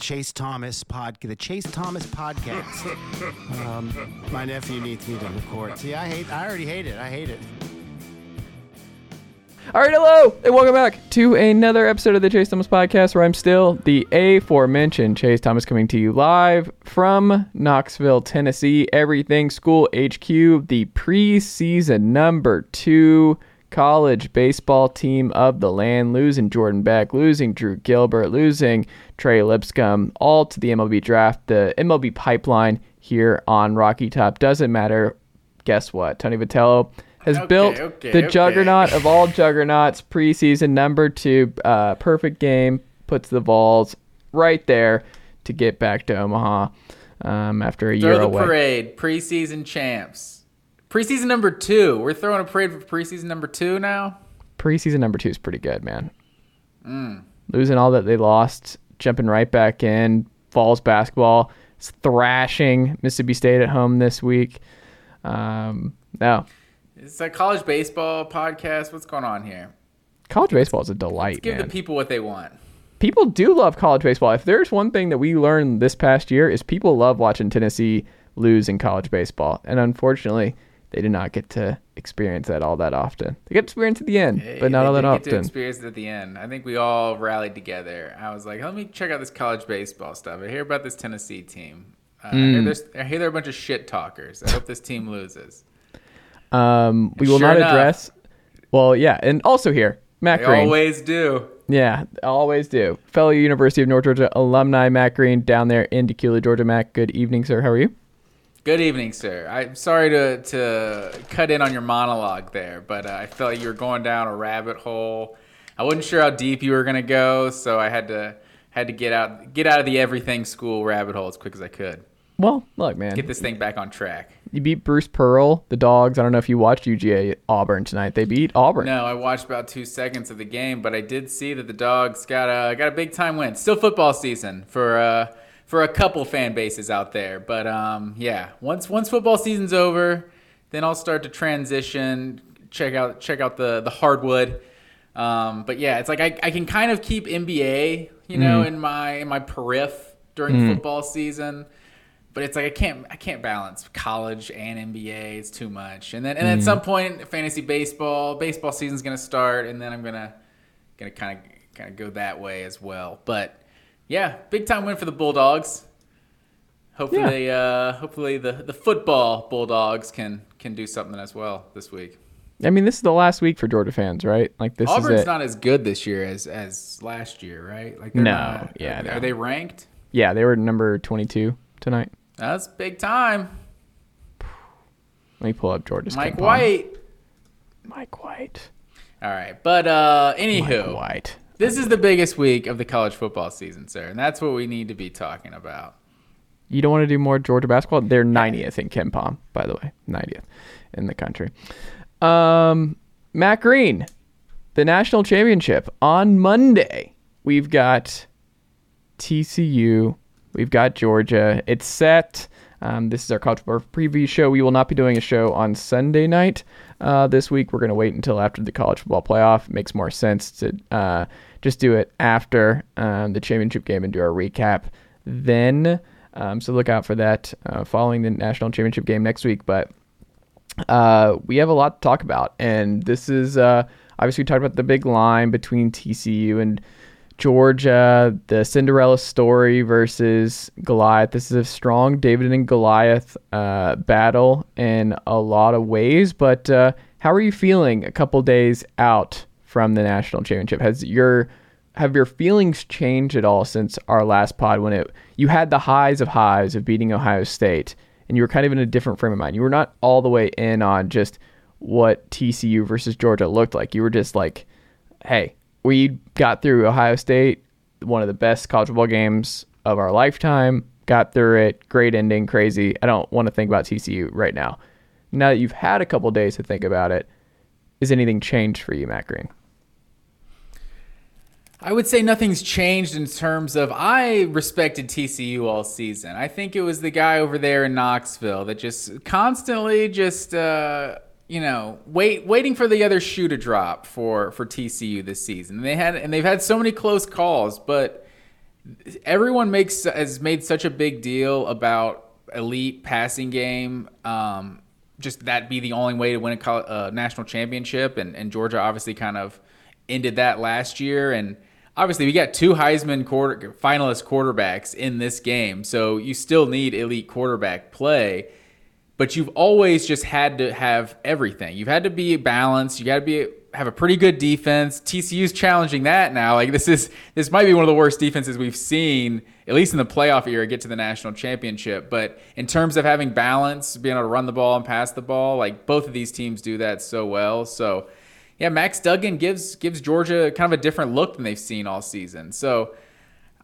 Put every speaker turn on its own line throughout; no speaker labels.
Chase Thomas podcast, the Chase Thomas podcast. um, my nephew needs me to record. See, I hate. I already hate it. I hate it.
All right, hello, and welcome back to another episode of the Chase Thomas Podcast, where I'm still the aforementioned Chase Thomas coming to you live from Knoxville, Tennessee. Everything School HQ, the preseason number two college baseball team of the land, losing Jordan Beck, losing Drew Gilbert, losing Trey Lipscomb, all to the MLB draft. The MLB pipeline here on Rocky Top doesn't matter. Guess what? Tony Vitello has
Okay,
built
okay,
the
okay.
juggernaut of all juggernauts, preseason number two, uh, perfect game, puts the Vols right there to get back to Omaha um, after a year
Throw the
away.
parade, preseason champs. Preseason number two. We're throwing a parade for preseason number two now.
Preseason number two is pretty good, man.
Mm.
Losing all that they lost, jumping right back in. Vols basketball is thrashing Mississippi State at home this week. Um, no,
It's a college baseball podcast. What's going on here?
college baseball is a delight,
Give
man.
the people what they want.
people do love college baseball. If there's one thing that we learned this past year is people love watching Tennessee lose in college baseball, and unfortunately, they did not get to experience that all that often. They get to experience at the end, but not all that
get to experience it at the end. I think we all rallied together. I was like, let me check out this college baseball stuff. I hear about this Tennessee team. Uh, I,
Mm.
hear I hear they're a bunch of shit talkers. I hope this team loses.
Um, we will
Sure
not
enough.
address. Well, yeah, and also here, Matt
They
Green.
always do.
Yeah, always do. Fellow University of North Georgia alumni Matt Green down there in Decatur, Georgia. Matt, good evening, sir. How are you?
Good evening, sir. I'm sorry to, to cut in on your monologue there, but uh, I felt like you were going down a rabbit hole. I wasn't sure how deep you were gonna go, so I had to had to get out get out of the everything school rabbit hole as quick as I could.
Well, look, man.
Get this thing back on track.
You beat Bruce Pearl, the dogs. I don't know if you watched UGA Auburn tonight. They beat Auburn.
No, I watched about two seconds of the game, but I did see that the dogs got a got a big time win. Still football season for uh for a couple fan bases out there, but um yeah, once once football season's over, then I'll start to transition. Check out check out the the hardwood. Um, but yeah, it's like I, I can kind of keep NBA, you know, in my in my periph during football season but it's like I can't I can't balance college and NBA. It's too much. And then and at some point, fantasy baseball baseball season's gonna start, and then I'm gonna gonna kind of kind of go that way as well. But yeah, big time win for the Bulldogs. Hopefully, uh, hopefully the the football Bulldogs can can do something as well this week.
I mean, this is the last week for Georgia fans, right? Like this
Auburn's
is it.
not as good this year as as last year, right? Like
No,
not-
yeah,
Are,
no.
are they ranked?
yeah, they were number 22 tonight.
That's big time.
Let me pull up Georgia's.
Mike. White.
Mike White.
All right, but uh,
Mike
anywho,
White.
This is the biggest week of the college football season, sir, and that's what we need to be talking about.
You don't want to do more Georgia basketball? They're 90th in KenPom, by the way, 90th in the country. Um, Matt Green, the national championship on Monday. We've got TCU, we've got Georgia. It's set. Um, this is our college football preview show. We will not be doing a show on Sunday night uh, this week. We're going to wait until after the college football playoff. It makes more sense to uh, just do it after um, the championship game and do our recap then. Um, so look out for that uh, following the national championship game next week. But uh, we have a lot to talk about, and this is uh, obviously we talked about the big line between TCU and Georgia, the Cinderella story versus Goliath. This is a strong David and Goliath uh, battle in a lot of ways, but uh, How are you feeling a couple days out from the national championship? Has your have your feelings changed at all since our last pod when it you had the highs of highs of beating Ohio State and you were kind of in a different frame of mind. You were not all the way in on just what TCU versus Georgia looked like. You were just like, hey, we got through Ohio State, one of the best college football games of our lifetime. Got through it, great ending, crazy. I don't want to think about TCU right now. Now that you've had a couple days to think about it, is anything changed for you, Matt Green?
I would say nothing's changed in terms of I respected TCU all season. I think it was the guy over there in Knoxville that just constantly just uh, you know wait waiting for the other shoe to drop for for TCU this season. And they had and they've had so many close calls, but everyone makes has made such a big deal about elite passing game. Um, just that be the only way to win a uh, national championship, and, and Georgia obviously kind of ended that last year and obviously we got two Heisman quarter finalist quarterbacks in this game, so you still need elite quarterback play. But you've always just had to have everything. You've had to be balanced. You got to be have a pretty good defense. TCU's challenging that now. Like this is this might be one of the worst defenses we've seen, at least in the playoff era, get to the national championship. But in terms of having balance, being able to run the ball and pass the ball, like both of these teams do that so well. So yeah, Max Duggan gives gives Georgia kind of a different look than they've seen all season. So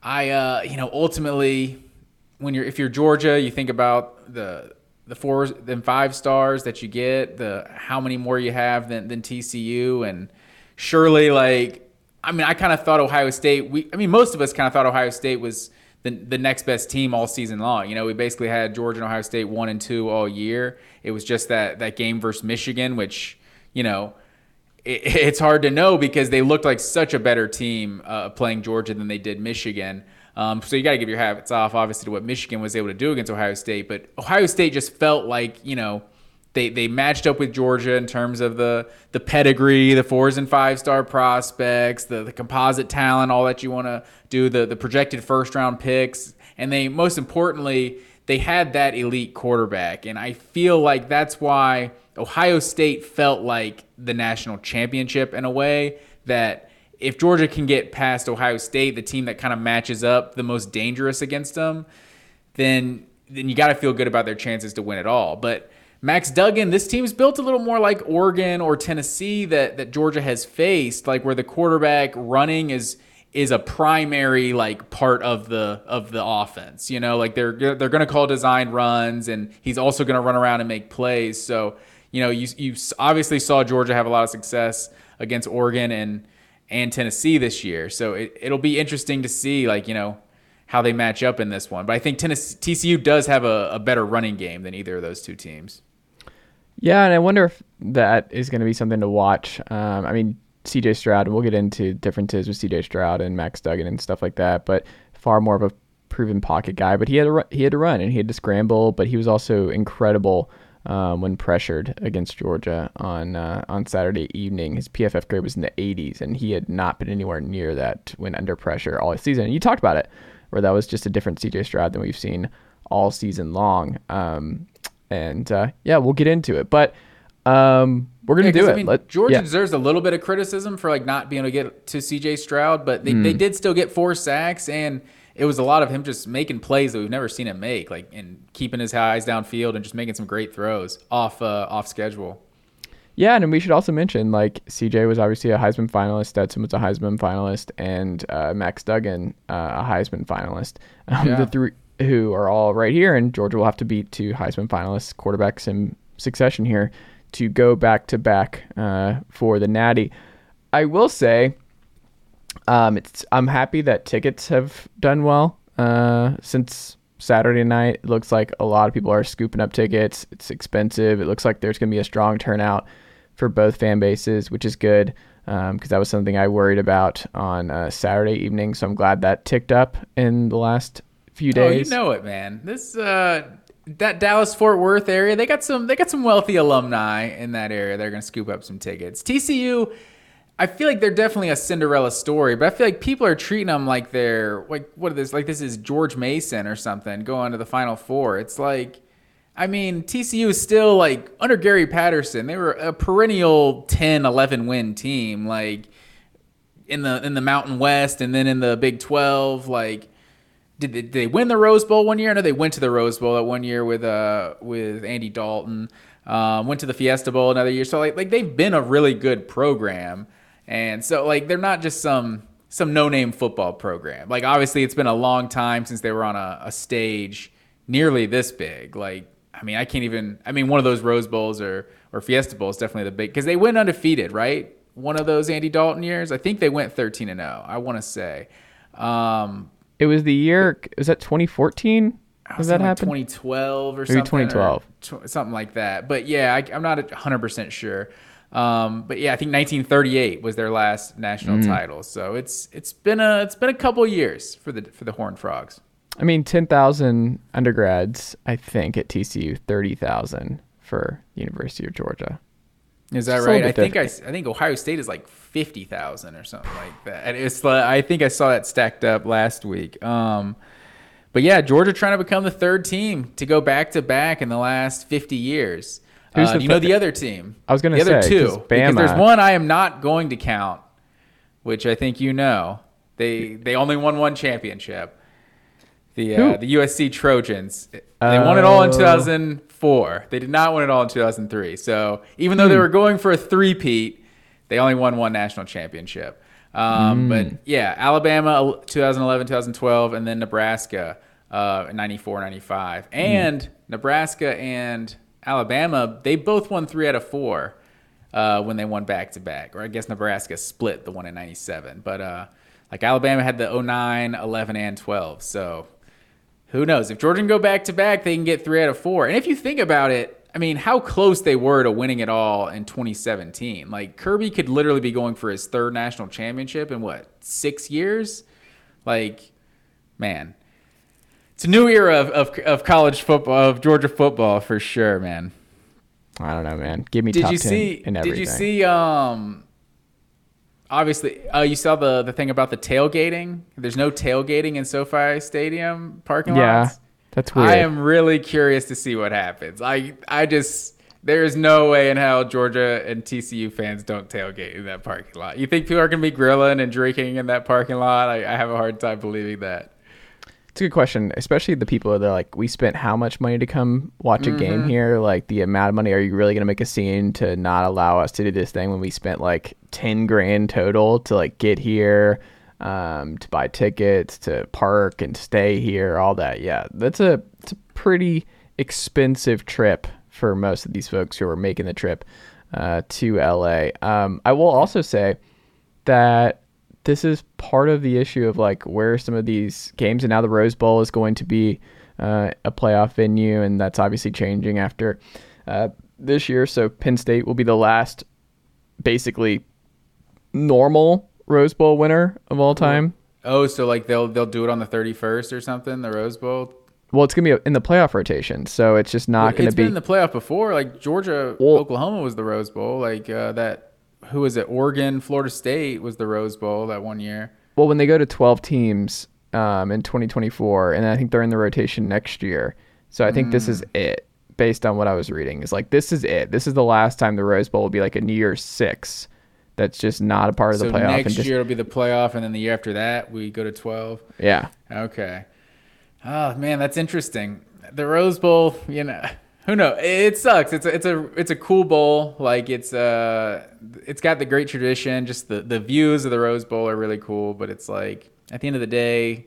I uh, you know, ultimately when you're if you're Georgia, you think about the the four then five stars that you get, the how many more you have than than TCU and surely like I mean, I kind of thought Ohio State we I mean, most of us kind of thought Ohio State was the, the next best team all season long. You know, we basically had Georgia and Ohio State one and two all year. It was just that that game versus Michigan, which, you know, it's hard to know because they looked like such a better team uh, playing Georgia than they did Michigan. Um, so you got to give your hats off, obviously, to what Michigan was able to do against Ohio State. But Ohio State just felt like you know they they matched up with Georgia in terms of the the pedigree, the fours and five star prospects, the the composite talent, all that you want to do, the the projected first round picks, and they most importantly they had that elite quarterback, and I feel like that's why Ohio State felt like the national championship in a way that if Georgia can get past Ohio State, the team that kind of matches up the most dangerous against them, then then you got to feel good about their chances to win it all. But Max Duggan, this team's built a little more like Oregon or Tennessee that that Georgia has faced, like where the quarterback running is is a primary like part of the of the offense. You know, like they're they're going to call design runs, and he's also going to run around and make plays. So you know, you you obviously saw Georgia have a lot of success against Oregon and and Tennessee this year. So it, it'll be interesting to see, like you know, how they match up in this one. But I think Tennessee, TCU does have a, a better running game than either of those two teams.
Yeah, and I wonder if that is going to be something to watch. Um, I mean, CJ Stroud, we'll get into differences with CJ Stroud and Max Duggan and stuff like that, but far more of a proven pocket guy. But he had to, he had to run and he had to scramble, but he was also incredible um, when pressured against Georgia on uh, on Saturday evening. His PFF grade was in the 80s, and he had not been anywhere near that when under pressure all season. And you talked about it, where that was just a different CJ Stroud than we've seen all season long. Um, and uh, yeah, we'll get into it, but um, we're gonna yeah, do it. I
mean, Let, Georgia yeah. deserves a little bit of criticism for like not being able to get to CJ Stroud, but they, mm. they did still get four sacks and it was a lot of him just making plays that we've never seen him make, like and keeping his eyes downfield and just making some great throws off uh, off schedule.
Yeah, and we should also mention like CJ was obviously a Heisman finalist, Stetson was a Heisman finalist, and uh, Max Duggan uh, a Heisman finalist. Um, yeah. The three who are all right here, and Georgia will have to beat two Heisman finalists, quarterbacks in succession here, to go back to back uh, for the Natty. I will say um, it's I'm happy that tickets have done well uh, since Saturday night. It looks like a lot of people are scooping up tickets. It's expensive. It looks like there's going to be a strong turnout for both fan bases, which is good Um because um, that was something I worried about on uh, Saturday evening. So I'm glad that ticked up in the last few days.
Oh, you know it, man. This uh, that Dallas Fort Worth area, they got some they got some wealthy alumni in that area. They're going to scoop up some tickets. TCU I feel like they're definitely a Cinderella story, but I feel like people are treating them like they're like what is this? Like this is George Mason or something going to the Final Four. It's like I mean, TCU is still like under Gary Patterson. They were a perennial 10, 11 win team, like in the in the Mountain West, and then in the Big Twelve. Like, did they, did they win the Rose Bowl one year? No, they went to the Rose Bowl that one year with uh with Andy Dalton. Um, went to the Fiesta Bowl another year. So like like they've been a really good program, and so like they're not just some some no name football program. Like obviously it's been a long time since they were on a, a stage nearly this big. Like I mean, I can't even. I mean, one of those Rose Bowls or or Fiesta Bowls definitely the big because they went undefeated, right? One of those Andy Dalton years, I think they went thirteen and zero. I want to say. Um,
It was the year. Was that 2014? Does that
like
happen?
2012 or
Maybe
something.
2012.
tw- something like that. But yeah, I, I'm not 100% sure. Um, but yeah, I think 1938 was their last national
Mm.
title. So it's it's been a it's been a couple years for the for the Horned Frogs.
I mean, 10,000 undergrads, I think, at TCU, 30,000 for University of Georgia.
Is that right? I think I, I think Ohio State is like 50,000 or something like that. And it's like, I think I saw that stacked up last week. Um, but yeah, Georgia trying to become the third team to go back to back in the last 50 years.
Who's
Uh,
the
you know the other team?
I was
the other
say,
two
'cause
because there's one I am not going to count, which I think you know. They they only won one championship. The uh, the USC Trojans. They won it all in
Oh.
2004. They did not win it all in 2003. So even though they were going for a three-peat, they only won one national championship. Um, But yeah, Alabama 2011, 2012, and then Nebraska uh, 94, 95. And Nebraska and Alabama, they both won three out of four uh, when they won back to back. Or I guess Nebraska split the one in 97. But uh, like Alabama had the 09, 11, and 12. So who knows? If Georgia can go back to back, they can get three out of four. And if you think about it, I mean, how close they were to winning it all in 2017. Like Kirby could literally be going for his third national championship in what six years? Like, man, it's a new era of, of, of college football, of Georgia football for sure, man.
I don't know, man. Give me
Did
top
you
10
see? Did you see? Um, obviously, uh, you saw the the thing about the tailgating. There's no tailgating in SoFi Stadium parking
Yeah,
lots.
that's weird.
I am really curious to see what happens. I I just there's no way in hell Georgia and TCU fans don't tailgate in that parking lot. You think people are gonna be grilling and drinking in that parking lot? I, I have a hard time believing that.
It's a good question, especially the people that are like, we spent how much money to come watch a
Mm-hmm.
game here? Like the amount of money, are you really going to make a scene to not allow us to do this thing when we spent like 10 grand total to like get here, um, to buy tickets, to park and stay here, all that? Yeah, that's a, it's a pretty expensive trip for most of these folks who are making the trip uh, to LA. Um, I will also say that this is part of the issue of like where some of these games and now the Rose Bowl is going to be uh, a playoff venue and that's obviously changing after uh, this year. So Penn State will be the last basically normal Rose Bowl winner of all time.
Oh, so like they'll they'll do it on the 31st or something, the Rose Bowl.
Well, it's gonna be in the playoff rotation, so it's just not gonna
It's
be.
been in the playoff before. Like Georgia,
Well-
Oklahoma was the Rose Bowl. Like uh, that. Who was it? Oregon, Florida State was the Rose Bowl that one year.
well, when they go to 12 teams um, in 2024, and I think they're in the rotation next year. So I think this is it, based on what I was reading. Is like this is it. This is the last time the Rose Bowl will be like a New Year's Six. That's just not a part of the
So
playoff.
next
just,
year it'll be the playoff, and then the year after that we go to twelve.
yeah,
Okay. Oh man, that's interesting. The Rose Bowl, you know, who knows? It sucks. It's a it's a it's a cool bowl. Like it's uh it's got the great tradition. Just the the views of the Rose Bowl are really cool. But it's like at the end of the day,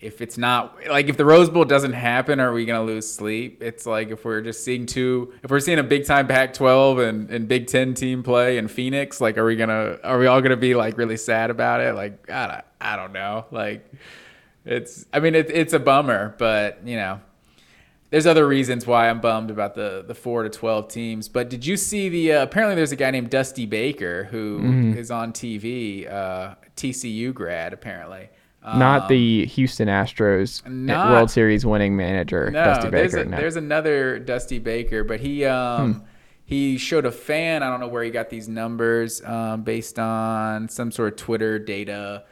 if it's not like if the Rose Bowl doesn't happen, are we gonna lose sleep? It's like if we're just seeing two, if we're seeing a big time Pac-12 and, and Big Ten team play in Phoenix, like are we gonna are we all gonna be like really sad about it? Like I don't, I don't know. Like it's I mean it, it's a bummer, but you know there's other reasons why I'm bummed about the the four to twelve teams. But did you see the? Uh, apparently, there's a guy named Dusty Baker who is on TV, uh, TCU grad apparently.
not the Houston Astros
Um, not-
World Series winning manager,
No,
Dusty
there's,
Baker.
a,
no.
there's another Dusty Baker, but he um,
Hmm.
he showed a fan. I don't know where he got these numbers um, based on some sort of Twitter data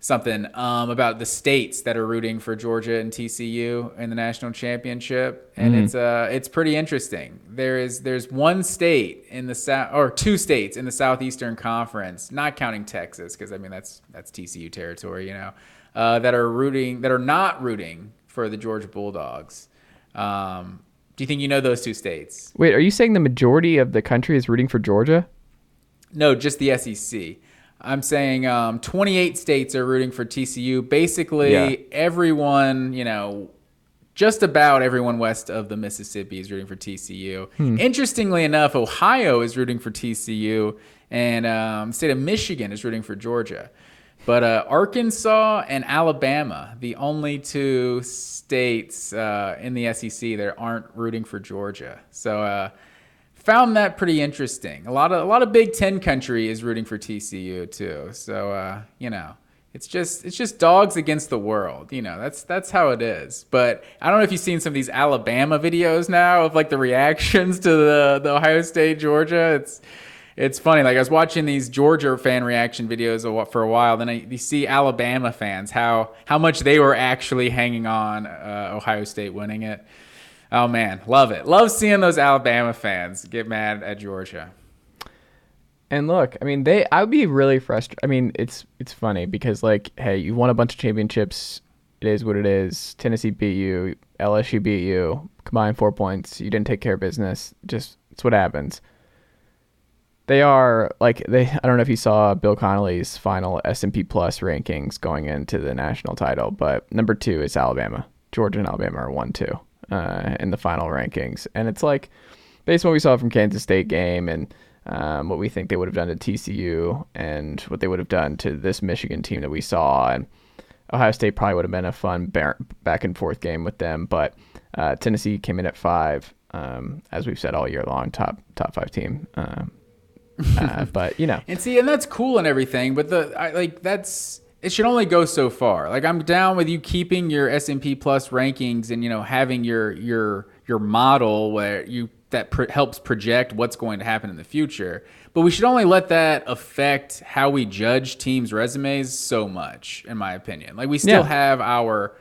something um, about the states that are rooting for Georgia and TCU in the national championship, and it's uh it's pretty interesting. There is there's one state in the south or two states in the southeastern conference, not counting Texas, because I mean that's that's TCU territory, you know, uh, that are rooting that are not rooting for the Georgia Bulldogs. Um, do you think you know those two states?
Wait, are you saying the majority of the country is rooting for Georgia?
No, just the SEC. I'm saying um, 28 states are rooting for TCU. Basically,
Yeah.
everyone, you know, just about everyone west of the Mississippi is rooting for TCU. Interestingly enough, Ohio is rooting for TCU, and um, the state of Michigan is rooting for Georgia. But uh, Arkansas and Alabama, the only two states uh, in the SEC that aren't rooting for Georgia. So uh, found that pretty interesting. A lot of a lot of Big Ten country is rooting for TCU too. So uh, you know, it's just it's just dogs against the world. You know, that's that's how it is. But I don't know if you've seen some of these Alabama videos now of like the reactions to the the Ohio State Georgia. It's it's funny. Like I was watching these Georgia fan reaction videos for a while. Then I, you see Alabama fans how how much they were actually hanging on uh, Ohio State winning it. Oh man, love it. Love seeing those Alabama fans get mad at Georgia.
And look, I mean, they. I would be really frustrated. I mean, it's it's funny because like, hey, you won a bunch of championships. It is what it is. Tennessee beat you. LSU beat you. Combined four points. You didn't take care of business. Just it's what happens. They are like they. I don't know if you saw Bill Connelly's final S and P Plus rankings going into the national title, but number two is Alabama. Georgia and Alabama are one two uh, in the final rankings, and it's like based on what we saw from Kansas State game and um, what we think they would have done to TCU and what they would have done to this Michigan team that we saw. And Ohio State probably would have been a fun bar- back and forth game with them, but uh, Tennessee came in at five, um, as we've said all year long, top top five team. Um, uh, but you know,
And see, and that's cool and everything, but the I, like that's it should only go so far. Like I'm down with you keeping your S and P Plus rankings and you know having your your your model where you that pr- helps project what's going to happen in the future. But we should only let that affect how we judge teams' resumes so much, in my opinion. Like we still
Yeah.
have our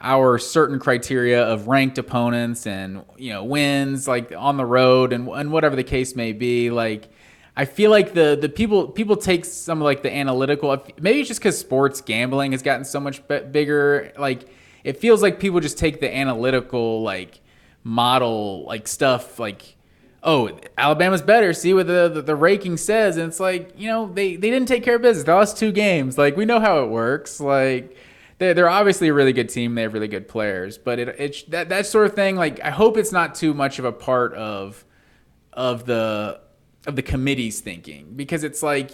our certain criteria of ranked opponents and you know wins like on the road and and whatever the case may be like I feel like the the people people take some of like the analytical maybe it's just cuz sports gambling has gotten so much b- bigger like it feels like people just take the analytical like model like stuff like oh Alabama's better see what the, the the ranking says and it's like you know they they didn't take care of business they lost two games like we know how it works like they're, they're obviously a really good team. They have really good players, but it, it that that sort of thing. Like I hope it's not too much of a part of of the of the committee's thinking because it's like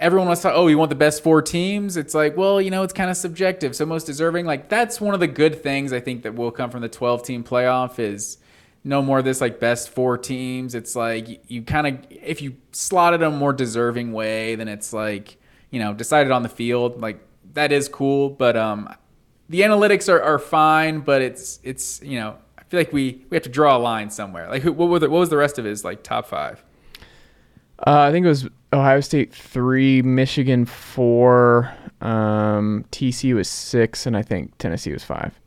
everyone wants to. Oh, you want the best four teams? It's like well, you know, it's kind of subjective. So most deserving. Like that's one of the good things I think that will come from the twelve team playoff is no more of this like best four teams. It's like you, kind of if you slot it a more deserving way, then it's like you know decided on the field. Like that is cool, but um, the analytics are, are fine, but it's it's you know I feel like we we have to draw a line somewhere. Like what were the, what was the rest of his like top five?
Uh, I think it was Ohio State three, Michigan four, um, TCU was six, and I think Tennessee was five.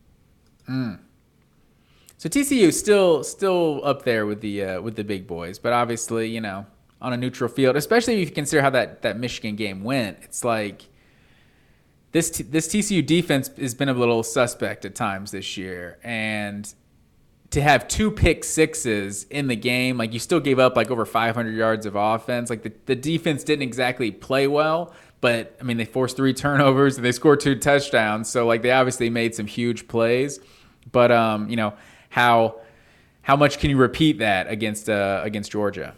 So TCU still still up there with the uh, with the big boys, but obviously you know on a neutral field, especially if you consider how that, that Michigan game went. It's like this this TCU defense has been a little suspect at times this year, and to have two pick sixes in the game, like you still gave up like over 500 yards of offense. Like the, the defense didn't exactly play well, but I mean they forced three turnovers and they scored two touchdowns. So like they obviously made some huge plays, but um you know how how much can you repeat that against uh against Georgia?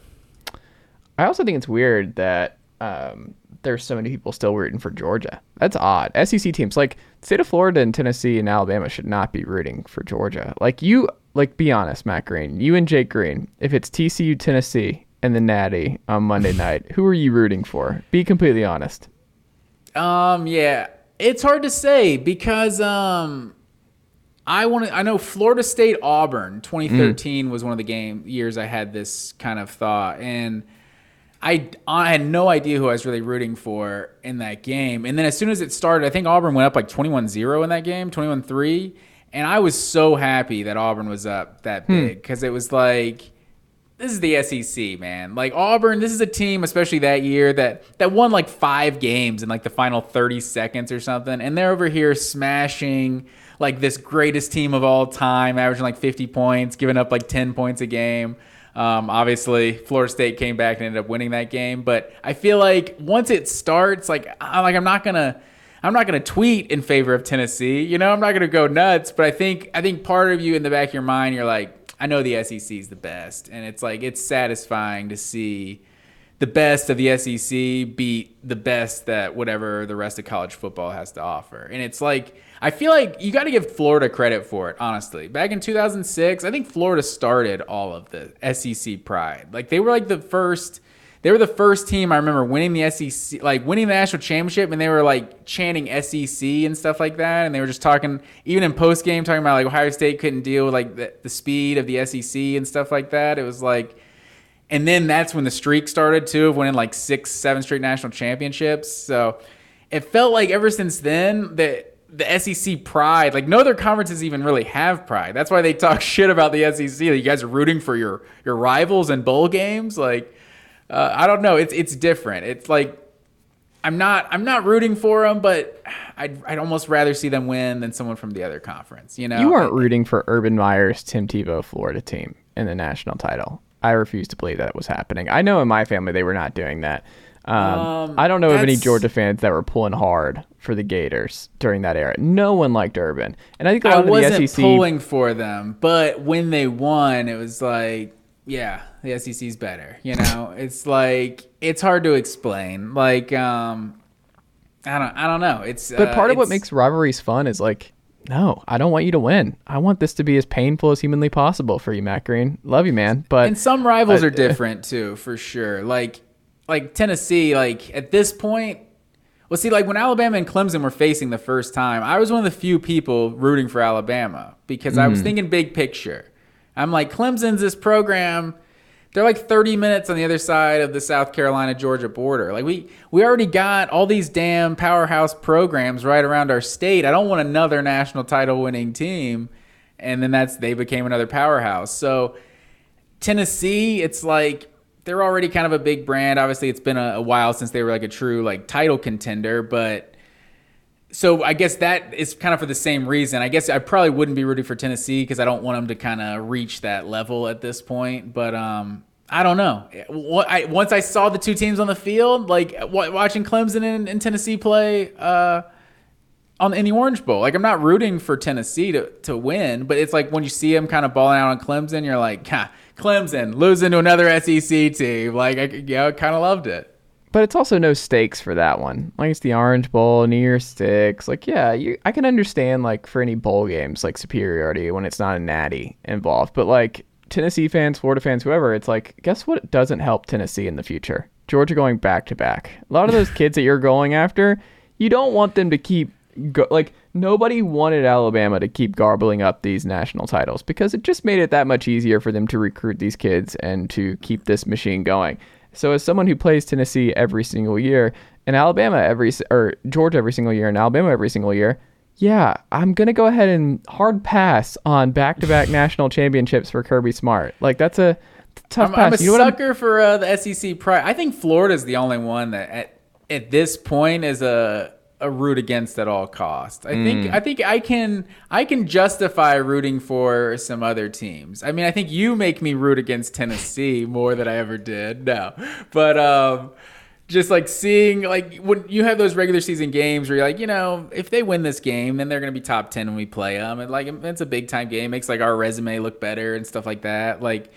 I also think it's weird that um, there's so many people still rooting for Georgia. That's odd. SEC teams like state of Florida and Tennessee and Alabama should not be rooting for Georgia. Like you, like be honest, Matt Green, you and Jake Green. If it's TCU, Tennessee, and the Natty on Monday night, who are you rooting for? Be completely honest.
Um, yeah, it's hard to say because um, I want to. I know Florida State Auburn 2013 was one of the game years I had this kind of thought, and I, I had no idea who I was really rooting for in that game. And then as soon as it started, I think Auburn went up like 21 0 in that game, 21 3. And I was so happy that Auburn was up that big because it was like, this is the SEC, man. Like Auburn, this is a team, especially that year, that that won like five games in like the final 30 seconds or something. And they're over here smashing like this greatest team of all time, averaging like 50 points, giving up like 10 points a game. Um, obviously, Florida State came back and ended up winning that game. But I feel like once it starts, like I'm like I'm not gonna. I'm not going to tweet in favor of Tennessee. You know, I'm not going to go nuts, but I think I think part of you in the back of your mind, you're like, I know the SEC is the best, and it's like it's satisfying to see the best of the SEC beat the best that whatever the rest of college football has to offer. And it's like I feel like you got to give Florida credit for it, honestly. Back in 2006, I think Florida started all of the SEC pride. Like they were like the first they were the first team I remember winning the SEC, like winning the national championship, and they were like chanting SEC and stuff like that. And they were just talking, even in post game, talking about like Ohio State couldn't deal with like the, the speed of the SEC and stuff like that. It was like, and then that's when the streak started too of winning like six, seven straight national championships. So it felt like ever since then that the SEC pride, like no other conferences even really have pride. That's why they talk shit about the SEC. That you guys are rooting for your your rivals in bowl games, like uh, I don't know. It's it's different. It's like I'm not I'm not rooting for them, but I'd I'd almost rather see them win than someone from the other conference. You know,
You weren't rooting for Urban Meyer's Tim Tebow Florida team in the national title. I refuse to believe that was happening. I know in my family they were not doing that. Um,
Um,
I don't know of any Georgia fans that were pulling hard for the Gators during that era. No one liked Urban, and I think a lot
I
of
wasn't
the SEC.
pulling for them, but when they won, it was like, yeah, the SEC's better. You know, it's like it's hard to explain. Like, um, I don't, I don't know. It's
But
uh,
part of what makes rivalries fun is like, no, I don't want you to win. I want this to be as painful as humanly possible for you, Matt Green. Love you, man. But
and some rivals
I-
are different too, for sure. Like, like Tennessee, like at this point. Well, see, like when Alabama and Clemson were facing the first time, I was one of the few people rooting for Alabama because I was thinking big picture. I'm like, Clemson's this program. They're like 30 minutes on the other side of the South Carolina Georgia border. Like we we already got all these damn powerhouse programs right around our state. I don't want another national title winning team and then that's they became another powerhouse. So Tennessee, it's like they're already kind of a big brand. Obviously, it's been a, a while since they were like a true like title contender, but so I guess that is kind of for the same reason. I guess I probably wouldn't be rooting for Tennessee because I don't want them to kind of reach that level at this point. But um, I don't know. I, once I saw the two teams on the field, like watching Clemson and, and Tennessee play uh, on the Orange Bowl, like I'm not rooting for Tennessee to, to win, but it's like when you see them kind of balling out on Clemson, you're like, Clemson losing to another SEC team. Like I, yeah, kind of loved it.
But it's also no stakes for that one. Like it's the Orange Bowl, New Year's Six. Like yeah, you, I can understand like for any bowl games like superiority when it's not a natty involved. But like Tennessee fans, Florida fans, whoever, it's like guess what It doesn't help Tennessee in the future? Georgia going back to back. A lot of those kids that you're going after, you don't want them to keep go, like nobody wanted Alabama to keep garbling up these national titles because it just made it that much easier for them to recruit these kids and to keep this machine going. So as someone who plays Tennessee every single year and Alabama every or Georgia every single year and Alabama every single year, yeah, I'm gonna go ahead and hard pass on back-to-back national championships for Kirby Smart. Like that's a tough
I'm,
pass.
I'm a
you know
sucker for uh, the SEC pride. I think Florida's the only one that at, at this point is a a root against at all costs. I
Mm.
think I think I can I can justify rooting for some other teams. I mean, I think you make me root against Tennessee more than I ever did. No, but um, just like seeing like when you have those regular season games where you're like, you know, if they win this game, then they're gonna be top ten when we play them, and like it's a big time game, makes like our resume look better and stuff like that. Like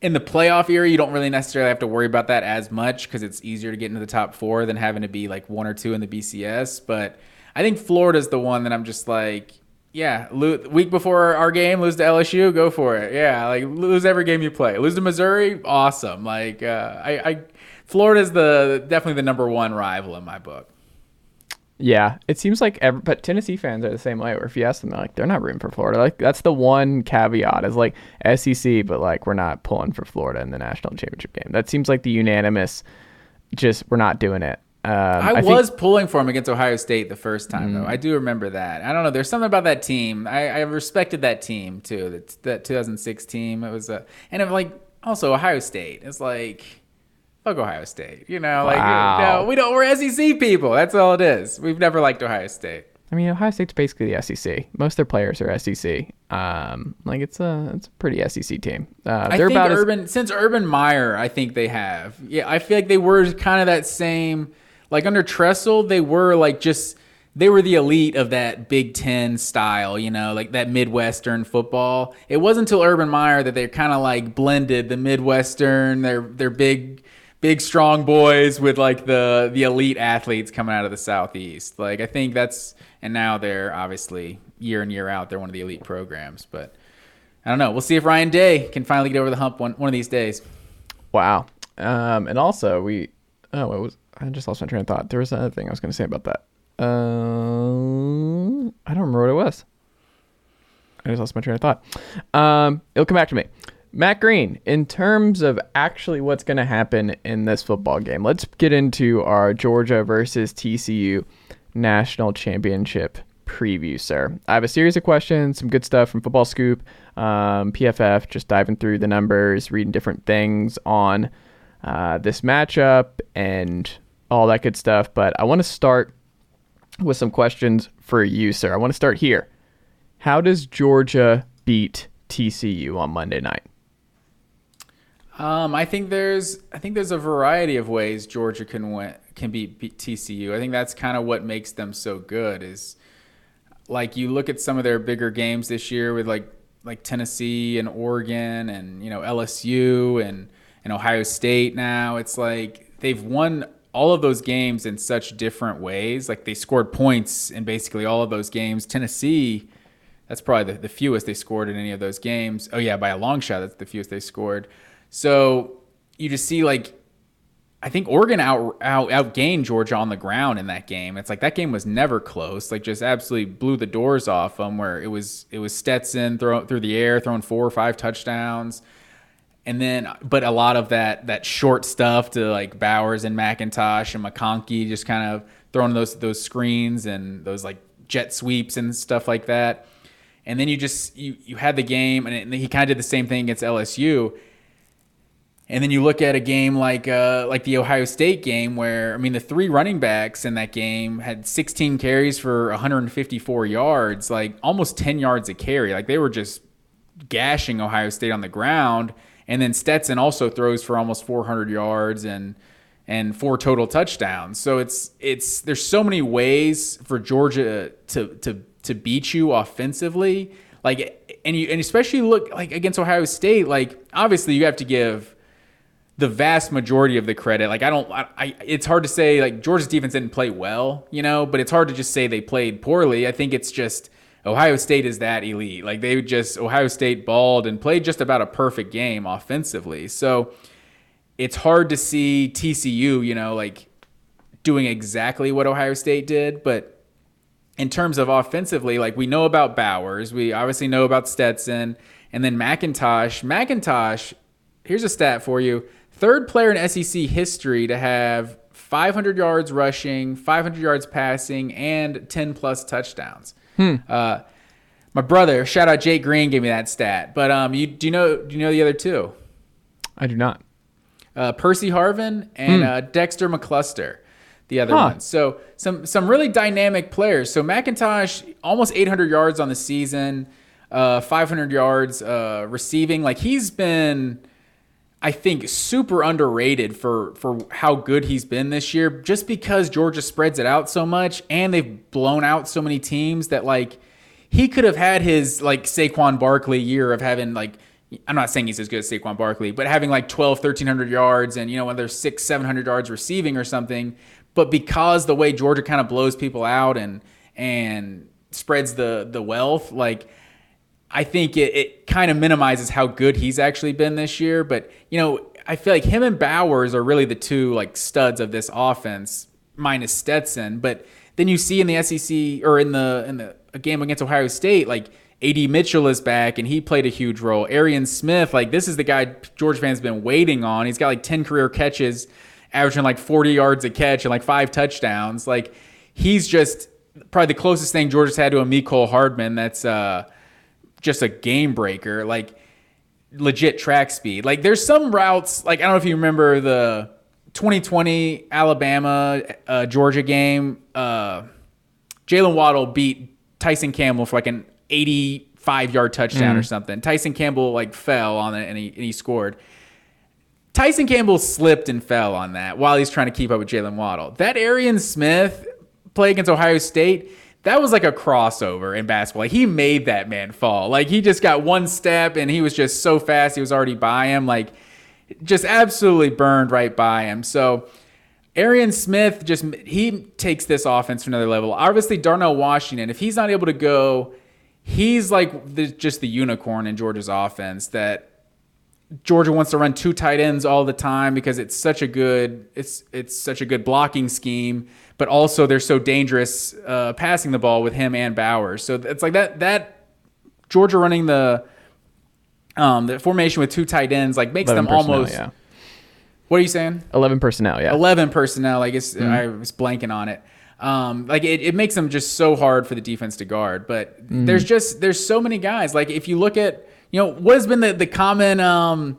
in the playoff era, you don't really necessarily have to worry about that as much because it's easier to get into the top four than having to be like one or two in the BCS. But I think Florida's the one that I'm just like, yeah, week before our game, lose to LSU, go for it. Yeah, like lose every game you play. Lose to Missouri, awesome. Like uh, I, I, Florida's the definitely the number one rival in my book.
Yeah, it seems like, every, but Tennessee fans are the same way. Where if you ask them, they're like they're not rooting for Florida. Like that's the one caveat is like SEC, but like we're not pulling for Florida in the national championship game. That seems like the unanimous. Just we're not doing it. Um,
I,
think-
was pulling for him against Ohio State the first time, though. I do remember that. I don't know. There's something about that team. I, I respected that team too. That that 2006 team. It was a and it, like also Ohio State. It's like fuck Ohio State. You know, like
Wow.
no, we don't. We're SEC people. That's all it is. We've never liked Ohio State.
I mean, Ohio State's basically the SEC. Most of their players are SEC. Um, like it's a it's a pretty SEC team. Uh,
I
they're
think
about as
since Urban Meyer, I think they have. Yeah, I feel like they were kind of that same. Like under Tressel, they were like just they were the elite of that Big Ten style, you know, like that Midwestern football. It wasn't until Urban Meyer that they kind of like blended the Midwestern, their their big big strong boys with like the the elite athletes coming out of the southeast. Like I think that's and now they're obviously year in year out they're one of the elite programs, but I don't know. We'll see if Ryan Day can finally get over the hump one one of these days.
wow. Um, and also we oh it was I just lost my train of thought. There was another thing I was going to say about that. Um, I don't remember what it was. I just lost my train of thought. Um, it'll come back to me. Matt Green, in terms of actually what's going to happen in this football game, let's get into our Georgia versus TCU national championship preview, sir. I have a series of questions, some good stuff from Football Scoop, um, PFF, just diving through the numbers, reading different things on uh, this matchup and all that good stuff. But I want to start with some questions for you, sir. I want to start here. How does Georgia beat TCU on Monday night?
Um, I think there's I think there's a variety of ways Georgia can win can beat, TCU. I think that's kind of what makes them so good is like you look at some of their bigger games this year with like like Tennessee and Oregon and you know LSU and and Ohio State now. It's like they've won all of those games in such different ways. Like they scored points in basically all of those games. Tennessee, that's probably the, the fewest they scored in any of those games. Oh yeah, by a long shot, that's the fewest they scored. So you just see like I think Oregon out, out outgained Georgia on the ground in that game. It's like that game was never close. Like just absolutely blew the doors off them. Where it was it was Stetson throw through the air, throwing four or five touchdowns, and then but a lot of that that short stuff to like Bowers and McIntosh and McConkey just kind of throwing those those screens and those like jet sweeps and stuff like that. And then you just you you had the game, and, it, he kind of did the same thing against LSU. And then you look at a game like uh, like the Ohio State game, where I mean the three running backs in that game had 16 carries for 154 yards, like almost 10 yards a carry. Like they were just gashing Ohio State on the ground. And then Stetson also throws for almost 400 yards and and four total touchdowns. So it's it's there's so many ways for Georgia to to to beat you offensively. Like and you and especially look like against Ohio State, like obviously you have to give the vast majority of the credit. Like I don't, I, I, it's hard to say like Georgia's defense didn't play well, you know, but it's hard to just say they played poorly. I think it's just Ohio State is that elite. Like they just Ohio State balled and played just about a perfect game offensively. So it's hard to see TCU, you know, like doing exactly what Ohio State did, but in terms of offensively, like we know about Bowers, we obviously know about Stetson, and then McIntosh. McIntosh, here's a stat for you: third player in SEC history to have 500 yards rushing, 500 yards passing, and 10 plus touchdowns. Uh, my brother, shout out Jake Green, gave me that stat. But um, you do you know do you know the other two?
I do not.
uh, Percy Harvin and uh, Dexter McCluster, the other
Huh.
one. So some some really dynamic players. So McIntosh almost 800 yards on the season, uh, 500 yards uh, receiving. Like he's been, I think, super underrated for for how good he's been this year. Just because Georgia spreads it out so much and they've blown out so many teams that like he could have had his like Saquon Barkley year of having like I'm not saying he's as good as Saquon Barkley, but having like 12, 1300 yards and you know when there's six, 700 yards receiving or something. But because the way Georgia kind of blows people out and and spreads the the wealth, like I think it, it kind of minimizes how good he's actually been this year. But you know, I feel like him and Bowers are really the two like studs of this offense, minus Stetson. But then you see in the SEC or in the in the game against Ohio State, like AD Mitchell is back and he played a huge role. Arian Smith, like this is the guy George fans been waiting on. He's got like 10 career catches, averaging like 40 yards a catch and like five touchdowns. Like he's just probably the closest thing Georgia's had to a Mecole Hardman that's uh, just a game breaker. Like legit track speed. Like there's some routes, like I don't know if you remember the 2020 Alabama uh, Georgia game. Uh, Jaylen Waddle beat Tyson Campbell for like an 85 yard touchdown mm. or something. Tyson Campbell like fell on it and he, and he scored. Tyson Campbell slipped and fell on that while he's trying to keep up with Jaylen Waddle. That Arian Smith play against Ohio State, that was like a crossover in basketball. He made that man fall. Like he just got one step and he was just so fast he was already by him. Like just absolutely burned right by him. So Arian Smith just he takes this offense to another level. Obviously Darnell Washington, if he's not able to go, he's like the, just the unicorn in Georgia's offense that Georgia wants to run two tight ends all the time because it's such a good it's it's such a good blocking scheme, but also they're so dangerous uh, passing the ball with him and Bowers. So it's like that that Georgia running the um, the formation with two tight ends like makes them almost. Yeah. What are you saying?
Eleven personnel. Yeah.
Eleven personnel. I guess mm-hmm. I was blanking on it. Um, like it, it makes them just so hard for the defense to guard. But mm-hmm. there's just there's so many guys. Like if you look at you know what has been the the common um,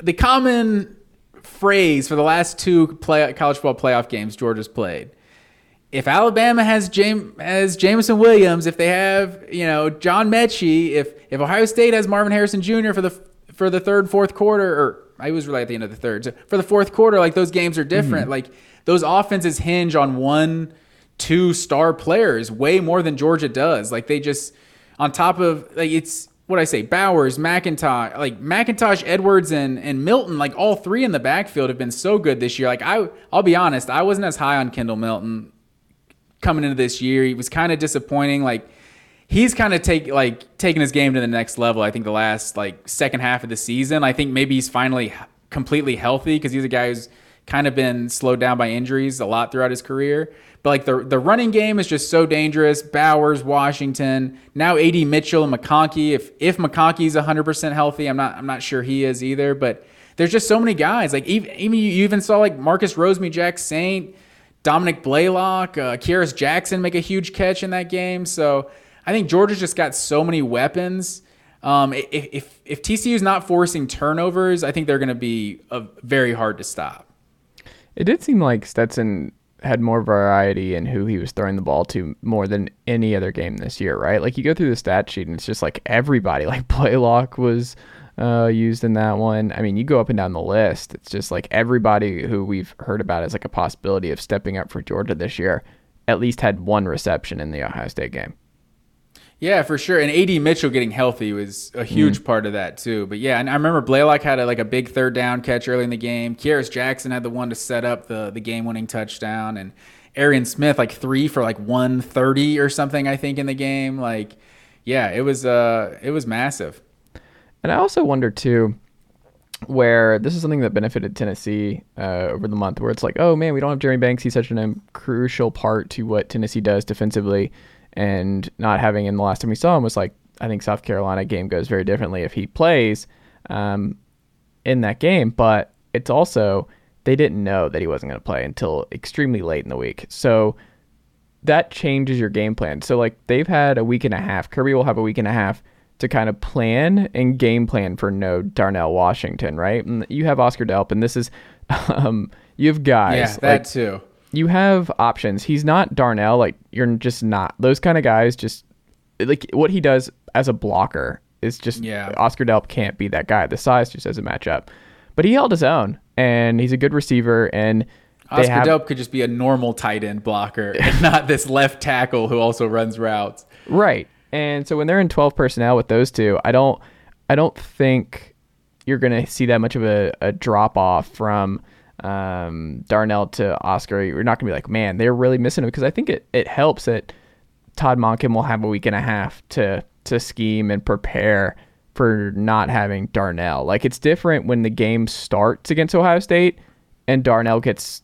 the common phrase for the last two play, college football playoff games Georgia's played. If Alabama has James has Jameson Williams, if they have you know John Metchie, if if Ohio State has Marvin Harrison Jr. for the for the third fourth quarter, or I was really at the end of the third, so for the fourth quarter, like those games are different. Mm-hmm. Like those offenses hinge on one, two star players way more than Georgia does. Like they just on top of like it's what I say, Bowers, McIntosh, like McIntosh, Edwards, and and Milton, like all three in the backfield have been so good this year. Like I, I'll be honest, I wasn't as high on Kendall Milton coming into this year. He was kind of disappointing. Like he's kind of take like taking his game to the next level. I think the last like second half of the season. I think maybe he's finally completely healthy because he's a guy who's kind of been slowed down by injuries a lot throughout his career. But like the the running game is just so dangerous. Bowers, Washington, now AD Mitchell and McConkey. If if McConkey's 100% healthy, I'm not I'm not sure he is either, but there's just so many guys. Like even, you even saw like Marcus Rosemy-Jacksaint, Dominic Blaylock, uh, Kearis Jackson make a huge catch in that game. So I think Georgia's just got so many weapons. Um, if, if if TCU's not forcing turnovers, I think they're going to be a, very hard to stop.
It did seem like Stetson had more variety in who he was throwing the ball to more than any other game this year, right? Like you go through the stat sheet and it's just like everybody, like Blaylock was uh, used in that one. I mean, you go up and down the list. It's just like everybody who we've heard about as like a possibility of stepping up for Georgia this year at least had one reception in the Ohio State game.
Yeah, for sure. And AD Mitchell getting healthy was a huge mm. part of that too. But yeah, and I remember Blaylock had a, like a big third down catch early in the game. Kearis Jackson had the one to set up the the game winning touchdown, and Arian Smith like three for like one thirty or something. I think in the game. Like, yeah, it was uh it was massive.
And I also wonder too where this is something that benefited Tennessee uh, over the month, where it's like, oh man, we don't have Jeremy Banks. He's such a um, crucial part to what Tennessee does defensively and not having him the last time we saw him was like I think South Carolina game goes very differently if he plays um, in that game. But it's also they didn't know that he wasn't going to play until extremely late in the week, so that changes your game plan. So like they've had a week and a half. Kirby will have a week and a half to kind of plan and game plan for no Darnell Washington, right? And you have Oscar Delp, and this is um, you have guys.
Yeah, that like, too
you have options. He's not Darnell. Like you're just not those kind of guys. Just like what he does as a blocker is just yeah. Oscar Delp can't be that guy. The size just doesn't match up. But he held his own, and he's a good receiver. And
Oscar have, Delp could just be a normal tight end blocker, and not this left tackle who also runs routes.
Right. And so when they're in 12 personnel with those two, I don't, I don't think you're going to see that much of a, a drop off from um, Darnell to Oscar, you're not going to be like, man, they're really missing him because I think it, it helps that Todd Monken will have a week and a half to to scheme and prepare for not having Darnell. Like it's different when the game starts against Ohio State and Darnell gets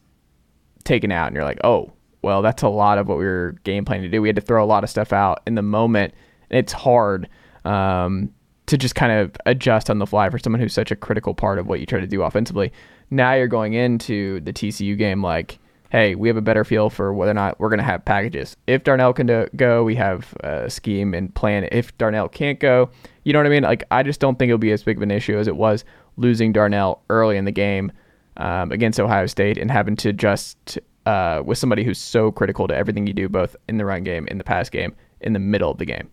taken out and you're like, oh, well, that's a lot of what we were game planning to do. We had to throw a lot of stuff out in the moment. And it's hard um, to just kind of adjust on the fly for someone who's such a critical part of what you try to do offensively. Now you're going into the TCU game like, hey, we have a better feel for whether or not we're going to have packages. If Darnell can go, we have a scheme and plan. If Darnell can't go, you know what I mean? Like, I just don't think it'll be as big of an issue as it was losing Darnell early in the game um, against Ohio State and having to just uh, with somebody who's so critical to everything you do, both in the run game, in the pass game, in the middle of the game.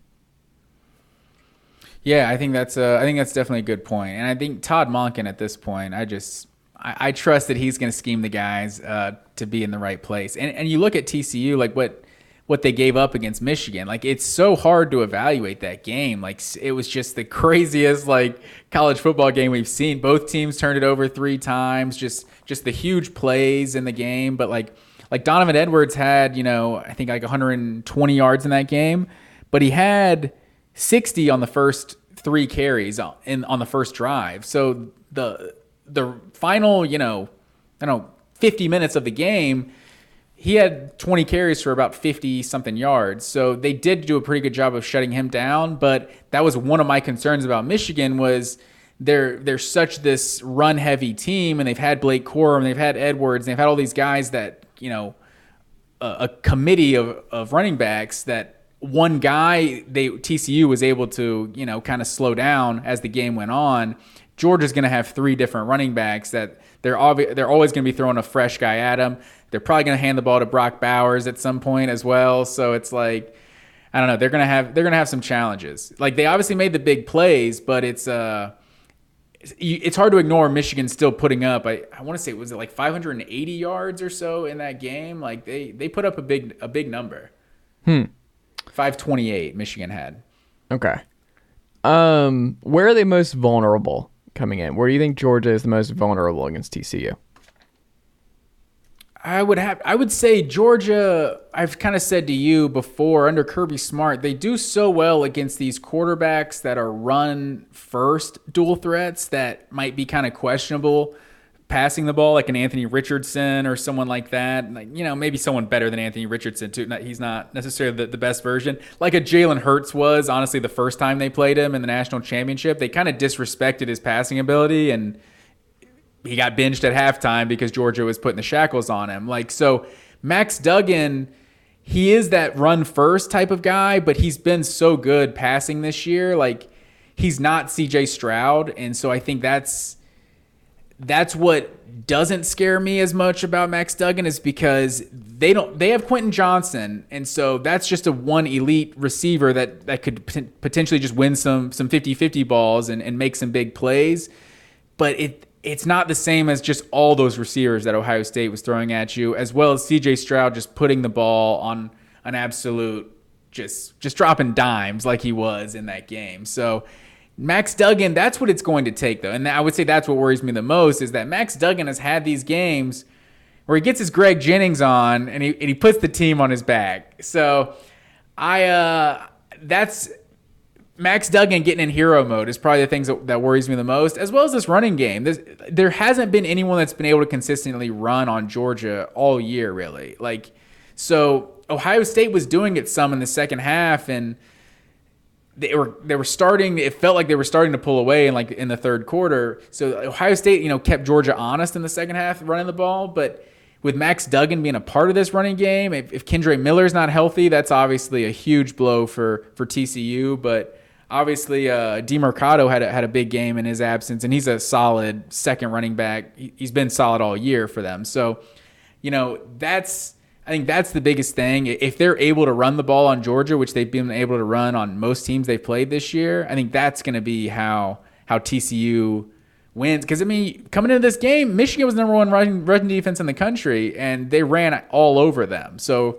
Yeah, I think that's a, I think that's definitely a good point, and I think Todd Monken at this point, I just I, I trust that he's going to scheme the guys uh, to be in the right place. And and you look at TCU, like what what they gave up against Michigan. Like it's so hard to evaluate that game. Like it was just the craziest like college football game we've seen. Both teams turned it over three times. Just just the huge plays in the game. But like like Donovan Edwards had you know I think like 120 yards in that game, but he had 60 on the first three carries in on the first drive. So the the final, you know, I don't know, 50 minutes of the game, he had 20 carries for about 50 something yards. So they did do a pretty good job of shutting him down, but that was one of my concerns about Michigan was they're they're such this run heavy team and they've had Blake Corum, they've had Edwards, and they've had all these guys that, you know, a, a committee of, of running backs that one guy they TCU was able to you know kind of slow down as the game went on. Georgia's going to have three different running backs that they're obvi- they're always going to be throwing a fresh guy at them. They're probably going to hand the ball to Brock Bowers at some point as well. So it's like I don't know. They're gonna have they're gonna have some challenges. Like they obviously made the big plays, but it's uh it's hard to ignore Michigan still putting up. I, I want to say was it like 580 yards or so in that game. Like they they put up a big a big number.
Hmm.
528 Michigan had.
Okay. Um, where are they most vulnerable coming in? Where do you think Georgia is the most vulnerable against TCU?
I would have I would say Georgia, I've kind of said to you before under Kirby Smart, they do so well against these quarterbacks that are run first dual threats that might be kind of questionable passing the ball, like an Anthony Richardson or someone like that. Like, you know, maybe someone better than Anthony Richardson, too. He's not necessarily the, the best version. Like a Jalen Hurts was, honestly, the first time they played him in the national championship. They kind of disrespected his passing ability and he got benched at halftime because Georgia was putting the shackles on him. Like, so Max Duggan. He is that run first type of guy, but he's been so good passing this year. Like, he's not CJ Stroud. And so I think that's that's what doesn't scare me as much about Max Duggan is because they don't they have Quentin Johnston. And so that's just a one elite receiver that that could potentially just win some some 50-50 balls and, and make some big plays. But it it's not the same as just all those receivers that Ohio State was throwing at you as well as CJ Stroud just putting the ball on an absolute just just dropping dimes like he was in that game. So Max Duggan, that's what it's going to take, though. And I would say that's what worries me the most is that Max Duggan has had these games where he gets his Greg Jennings on and he, and he puts the team on his back. So I, uh, that's Max Duggan getting in hero mode is probably the things that, that worries me the most, as well as this running game. There hasn't been anyone that's been able to consistently run on Georgia all year, really. Like, so Ohio State was doing it some in the second half, and they were they were starting. It felt like they were starting to pull away in like in the third quarter. So Ohio State, you know, kept Georgia honest in the second half running the ball, but with Max Duggan being a part of this running game, if, if Kendre Miller's not healthy, that's obviously a huge blow for for TCU. But obviously, uh, Demercado had a, had a big game in his absence, and he's a solid second running back. He's been solid all year for them. So, you know, that's I think that's the biggest thing. If they're able to run the ball on Georgia, which they've been able to run on most teams they've played this year, I think that's going to be how how TCU wins. Because I mean, coming into this game, Michigan was number one running defense in the country, and they ran all over them. So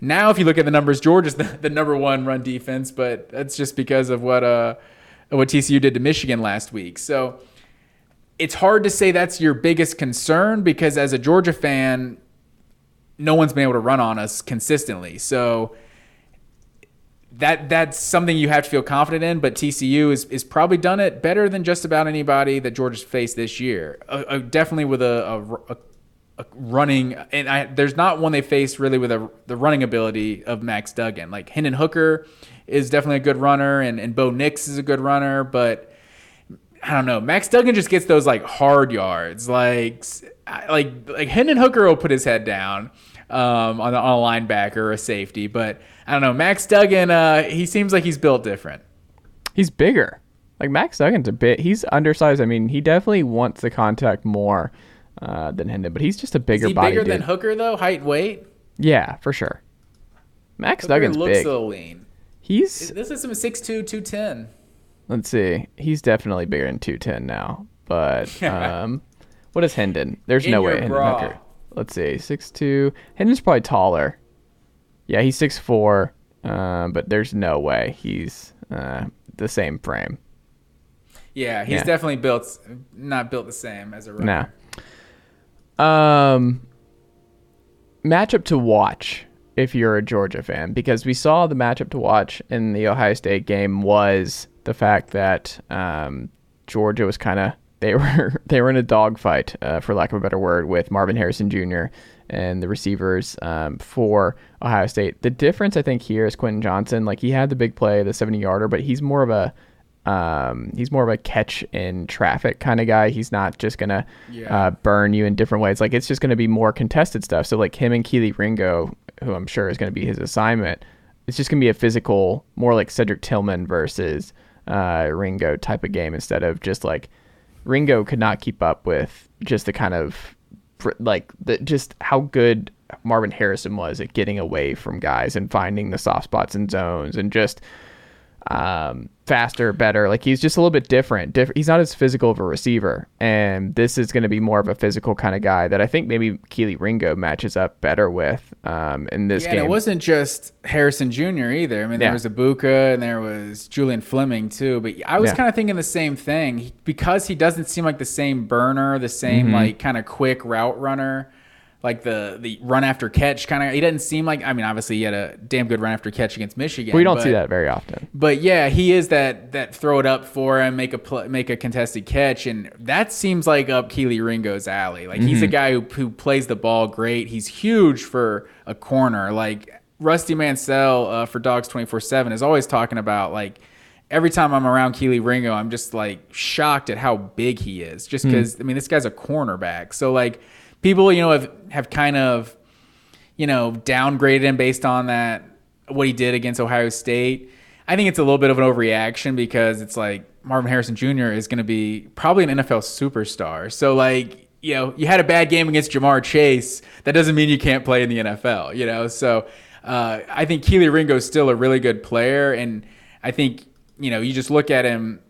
now, if you look at the numbers, Georgia's the, the number one run defense, but that's just because of what uh what TCU did to Michigan last week. So it's hard to say that's your biggest concern because as a Georgia fan, no one's been able to run on us consistently. So that that's something you have to feel confident in. But TCU is is probably done it better than just about anybody that Georgia's faced this year. Uh, uh, definitely with a, a, a running, and I, there's not one they faced really with a, the running ability of Max Duggan. Like Hendon Hooker is definitely a good runner, and, and Bo Nix is a good runner, but I don't know. Max Duggan just gets those like hard yards, like like like Hendon Hooker will put his head down um, on, a, on a linebacker or a safety, but I don't know. Max Duggan, uh, he seems like he's built different.
He's bigger. Like Max Duggan's a bit. He's undersized. I mean, he definitely wants the contact more uh, than Hendon, but he's just a bigger
Is he
body
bigger
dude.
than Hooker though? Height, weight.
yeah, for sure. Max
Hooker
Duggan's
looks
big.
a little lean.
He's
This is some 6'2", 210.
let's see. He's definitely bigger than two ten now. But um, what is Hendon? There's
In
no way Hendon
bra.
Hooker. Let's see, six two. Hendon's probably taller. Yeah, he's six four. Uh, but there's no way he's uh, the same frame.
Yeah, he's
Yeah.
definitely built not built the same as a runner.
No. Um, matchup to watch if you're a Georgia fan, because we saw the matchup to watch in the Ohio State game was the fact that um, Georgia was kind of they were they were in a dogfight, uh, for lack of a better word, with Marvin Harrison Jr. and the receivers um, for Ohio State. The difference I think here is Quentin Johnston. Like he had the big play, the 70 yarder, but he's more of a um, he's more of a catch in traffic kind of guy. He's not just gonna
Yeah.
uh, burn you in different ways. Like it's just gonna be more contested stuff. So like him and Kelee Ringo, who I'm sure is gonna be his assignment, it's just gonna be a physical, more like Cedric Tillman versus uh, Ringo type of game instead of just like Ringo could not keep up with just the kind of like the just how good Marvin Harrison was at getting away from guys and finding the soft spots and zones and just um, faster, better. Like he's just a little bit different. Diff- he's not as physical of a receiver, and this is going to be more of a physical kind of guy that I think maybe Kelee Ringo matches up better with um, in this
Yeah,
game.
and it wasn't just Harrison Jr. either. I mean,
Yeah.
there was Egbuka and there was Julian Fleming too. But I was
Yeah.
kind of thinking the same thing because he doesn't seem like the same burner, the same
Mm-hmm.
like kind of quick route runner, like the the run after catch kind of. He doesn't seem like. I mean, obviously he had a damn good run after catch against Michigan.
we don't
but-
see that very often.
But yeah, he is that that throw it up for him, make a pl- make a contested catch, and that seems like up Kelee Ringo's alley. Like he's a guy who who plays the ball great. He's huge for a corner. Like Rusty Mansell uh, for Dogs twenty four seven is always talking about like. Every time I'm around Kelee Ringo, I'm just like shocked at how big he is. Just because I mean, this guy's a cornerback. So like, people you know have have kind of you know, downgraded him based on that what he did against Ohio State. I think it's a little bit of an overreaction because it's like Marvin Harrison Jr. is going to be probably an NFL superstar. So like, you know, you had a bad game against Ja'Marr Chase. That doesn't mean you can't play in the NFL, you know? So uh, I think Kelee Ringo is still a really good player. And I think, you know, you just look at him,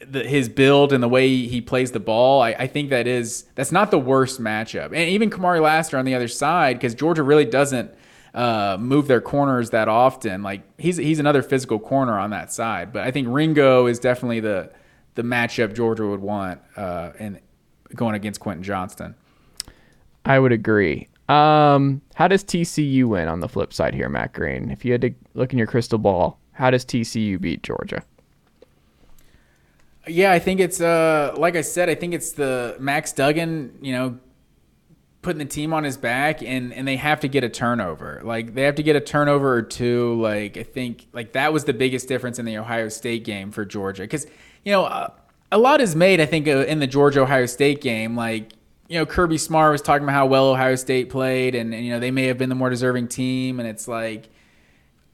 the, his build and the way he plays the ball, I, I think that is that's not the worst matchup. And even Kamari Lassiter on the other side, because Georgia really doesn't uh, move their corners that often. Like he's he's another physical corner on that side. But I think Ringo is definitely the the matchup Georgia would want uh, and going against Quentin Johnston.
I would agree. Um, how does TCU win on the flip side here, Matt Green? If you had to look in your crystal ball, how does TCU beat Georgia?
Yeah, I think it's uh like I said, I think it's the Max Duggan, you know, putting the team on his back and and they have to get a turnover. Like they have to get a turnover or two. Like I think like that was the biggest difference in the Ohio State game for Georgia cuz you know, uh, a lot is made I think uh, in the Georgia Ohio State game like you know, Kirby Smart was talking about how well Ohio State played and, and you know, they may have been the more deserving team and it's like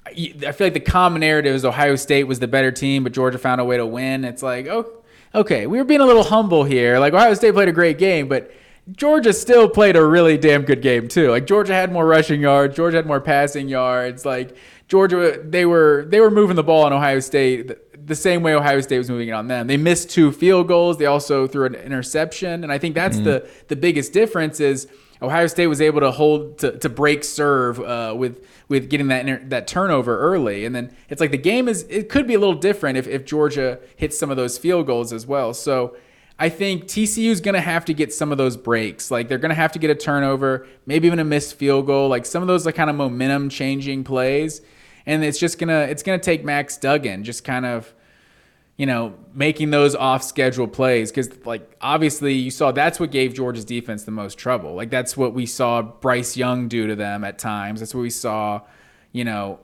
I feel like the common narrative is Ohio State was the better team, but Georgia found a way to win. It's like, oh, okay, we were being a little humble here. Like Ohio State played a great game, but Georgia still played a really damn good game too. Like Georgia had more rushing yards, Georgia had more passing yards. Like Georgia, they were they were moving the ball on Ohio State the, the same way Ohio State was moving it on them. They missed two field goals. They also threw an interception, and I think that's the the biggest difference is. Ohio State was able to hold to, to break serve uh, with with getting that inter- that turnover early, and then it's like the game is it could be a little different if, if Georgia hits some of those field goals as well. So I think TCU is going to have to get some of those breaks. Like they're going to have to get a turnover, maybe even a missed field goal, like some of those like kind of momentum changing plays, and it's just gonna it's gonna take Max Duggan just kind of you know, making those off schedule plays. Cause like obviously you saw that's what gave Georgia's defense the most trouble. Like that's what we saw Bryce Young do to them at times. That's what we saw, you know,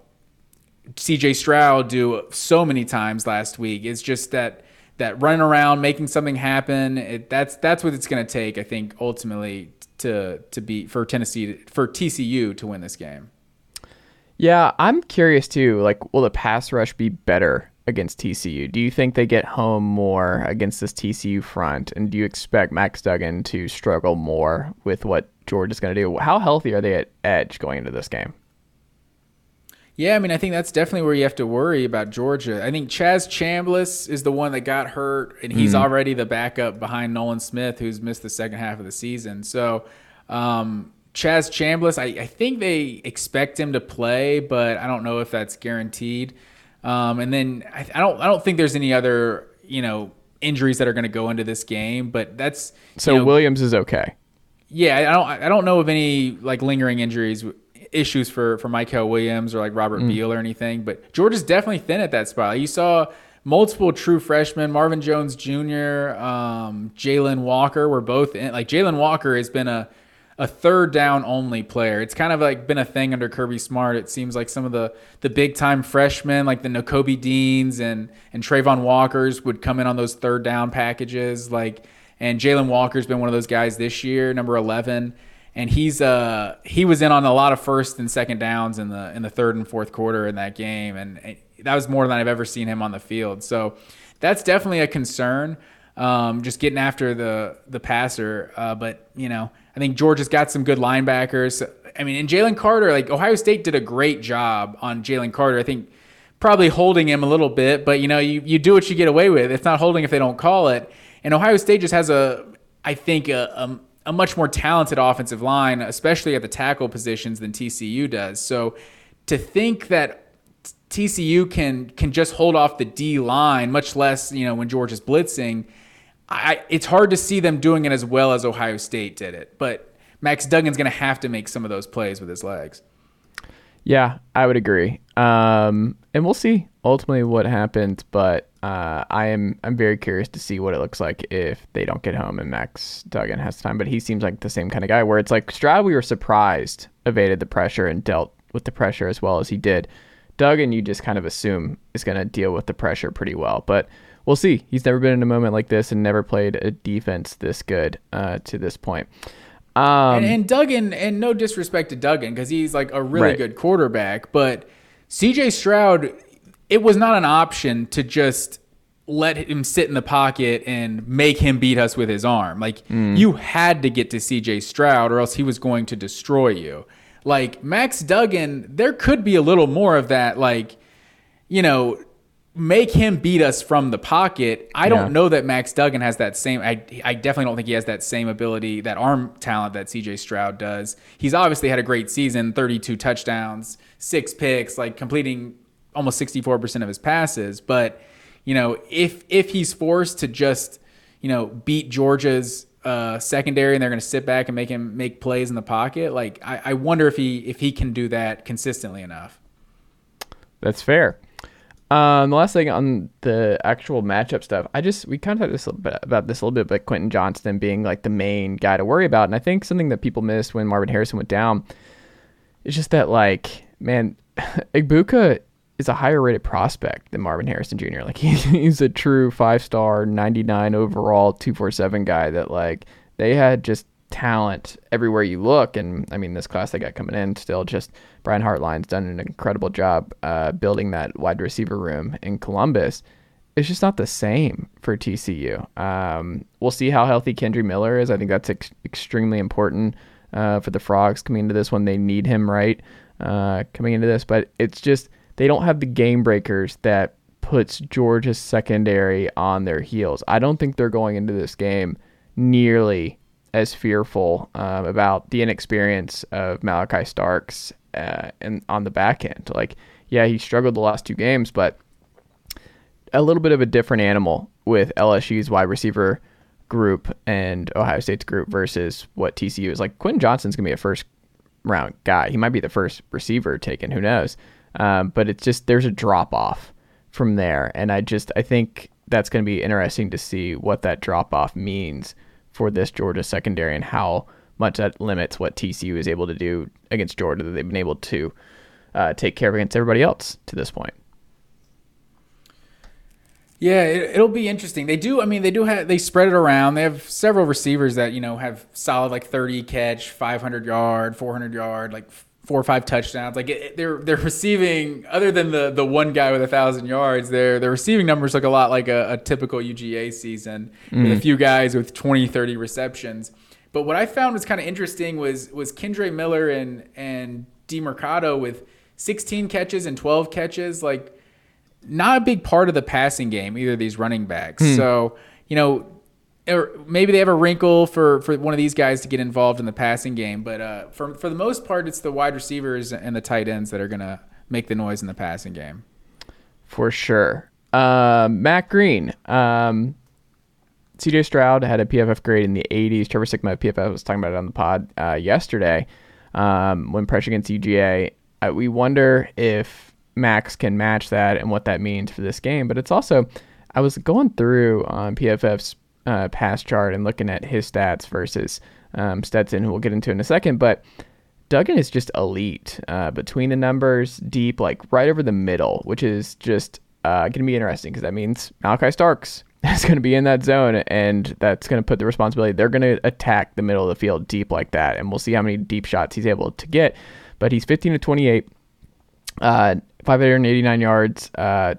CJ Stroud do so many times last week. It's just that that running around, making something happen. It, that's that's what it's going to take, I think, ultimately to to be for Tennessee for TCU to win this game.
Yeah, I'm curious too. Like, will the pass rush be better against TCU? Do you think they get home more against this TCU front? And do you expect Max Duggan to struggle more with what Georgia's going to do? How healthy are they at edge going into this game?
Yeah, I mean, I think that's definitely where you have to worry about Georgia. I think Chaz Chambliss is the one that got hurt, and he's mm already the backup behind Nolan Smith, who's missed the second half of the season. So, um, Chaz Chambliss, I, I, think they expect him to play, but I don't know if that's guaranteed. Um, and then I, I, don't I don't think there's any other you know injuries that are going to go into this game. But that's
so
you know,
Williams is okay.
Yeah, I don't I don't know of any like lingering injuries issues for for Mykel Williams or like Robert mm. Beal or anything. But George is definitely thin at that spot. you saw multiple true freshmen, Marvin Jones Jr., um, Jalon Walker were both in. Like Jalon Walker has been a a third down only player. It's kind of like been a thing under Kirby Smart. It seems like some of the the big time freshmen, like the Nakobe Deans and and Travon Walkers, would come in on those third down packages. Like and Jalon Walker's been one of those guys this year, number eleven, and he's uh he was in on a lot of first and second downs in the in the third and fourth quarter in that game, and that was more than I've ever seen him on the field. So that's definitely a concern. Um, just getting after the the passer, uh, but you know I think Georgia's got some good linebackers. I mean, and Jalen Carter, like Ohio State did a great job on Jalen Carter. I think probably holding him a little bit, but you know, you, you do what you get away with. It's not holding if they don't call it. And Ohio State just has a, I think, a, a, a much more talented offensive line, especially at the tackle positions than TCU does. So to think that TCU can can just hold off the D line, much less you know when George is blitzing I, it's hard to see them doing it as well as Ohio State did it. But Max Duggan's going to have to make some of those plays with his legs.
Yeah, I would agree. Um, and we'll see ultimately what happens. But uh, I am I'm very curious to see what it looks like if they don't get home and Max Duggan has time. But he seems like the same kind of guy where it's like Stroud. We were surprised evaded the pressure and dealt with the pressure as well as he did. Duggan, you just kind of assume is going to deal with the pressure pretty well, but we'll see. He's never been in a moment like this and never played a defense this good uh, to this point.
Um, and, and, Duggan, and no disrespect to Duggan, because he's like a really right. good quarterback, but CJ Stroud, it was not an option to just let him sit in the pocket and make him beat us with his arm. Like mm. you had to get to CJ Stroud, or else he was going to destroy you. Like Max Duggan, there could be a little more of that, like you know, make him beat us from the pocket. I don't know that Max Duggan has that same. I, I definitely don't think he has that same ability, that arm talent that CJ Stroud does. He's obviously had a great season 32 touchdowns, six picks, like completing almost 64% of his passes. But, you know, if if he's forced to just, you know, beat Georgia's uh, secondary and they're going to sit back and make him make plays in the pocket, like I, I wonder if he if he can do that consistently enough.
That's fair. Um, the last thing on the actual matchup stuff, I just we kind of talked this about this a little bit, but Quentin Johnston being like the main guy to worry about, and I think something that people missed when Marvin Harrison went down is just that like man, Egbuka is a higher rated prospect than Marvin Harrison Jr. Like he, he's a true five star, ninety nine overall, two four seven guy that like they had just talent everywhere you look. And I mean, this class they got coming in still just Brian Hartline's done an incredible job uh, building that wide receiver room in Columbus. It's just not the same for TCU. Um, we'll see how healthy Kendre Miller is. I think that's ex- extremely important uh, for the Frogs coming into this one. They need him right uh, coming into this, but it's just they don't have the game breakers that puts Georgia's secondary on their heels. I don't think they're going into this game nearly as fearful um, about the inexperience of Malaki Starks uh, and on the back end. Like, yeah, he struggled the last two games, but a little bit of a different animal with LSU's wide receiver group and Ohio State's group versus what TCU is. Like, Quinn Johnson's gonna be a first round guy. He might be the first receiver taken. Who knows? Um, but it's just there's a drop off from there, and I just I think that's going to be interesting to see what that drop off means for this Georgia secondary and how much that limits what TCU is able to do against Georgia that they've been able to uh, take care of against everybody else to this point.
Yeah, it, will be interesting. They do. I mean, they do have. They spread it around. They have several receivers that you know have solid like thirty catch, five hundred yard, four hundred yard, like four or five touchdowns. Like it, they're they're receiving. Other than the the one guy with a thousand yards, their their receiving numbers look a lot like a, a typical UGA season mm. with a mm. few guys with 20, 30 receptions. But what I found was kind of interesting was was Kendre Miller and and Demercado with sixteen catches and twelve catches, like not a big part of the passing game, either of these running backs. Hmm. So, you know, or maybe they have a wrinkle for, for one of these guys to get involved in the passing game. But uh, for, for the most part, it's the wide receivers and the tight ends that are going to make the noise in the passing game.
For sure. Uh, Matt Green. Um, CJ Stroud had a PFF grade in the 80s. Trevor Sikkema PFF was talking about it on the pod uh, yesterday um, when pressure against UGA. Uh, we wonder if Max can match that and what that means for this game. But it's also, I was going through on PFF's uh, pass chart and looking at his stats versus um, Stetson, who we'll get into in a second. But Duggan is just elite uh, between the numbers, deep, like right over the middle, which is just uh, going to be interesting because that means Malaki Starks is going to be in that zone, and that's going to put the responsibility. They're going to attack the middle of the field deep like that, and we'll see how many deep shots he's able to get. But he's 15 to 28. Uh, 589 yards, uh,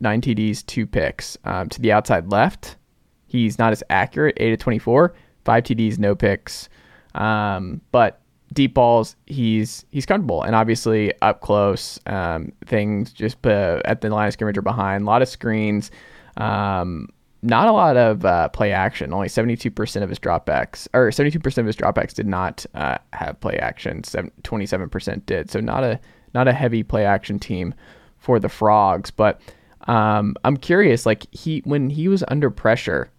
nine TDs, two picks. Um, to the outside left, he's not as accurate, 8 to 24, five TDs, no picks. Um, but deep balls, he's he's comfortable, and obviously up close, um, things just uh, at the line of scrimmage or behind, a lot of screens. Um, not a lot of uh, play action. Only 72% of his dropbacks, or 72% of his dropbacks did not uh, have play action. 27% did. So not a not a heavy play action team for the Frogs. But um, I'm curious, like he when he was under pressure,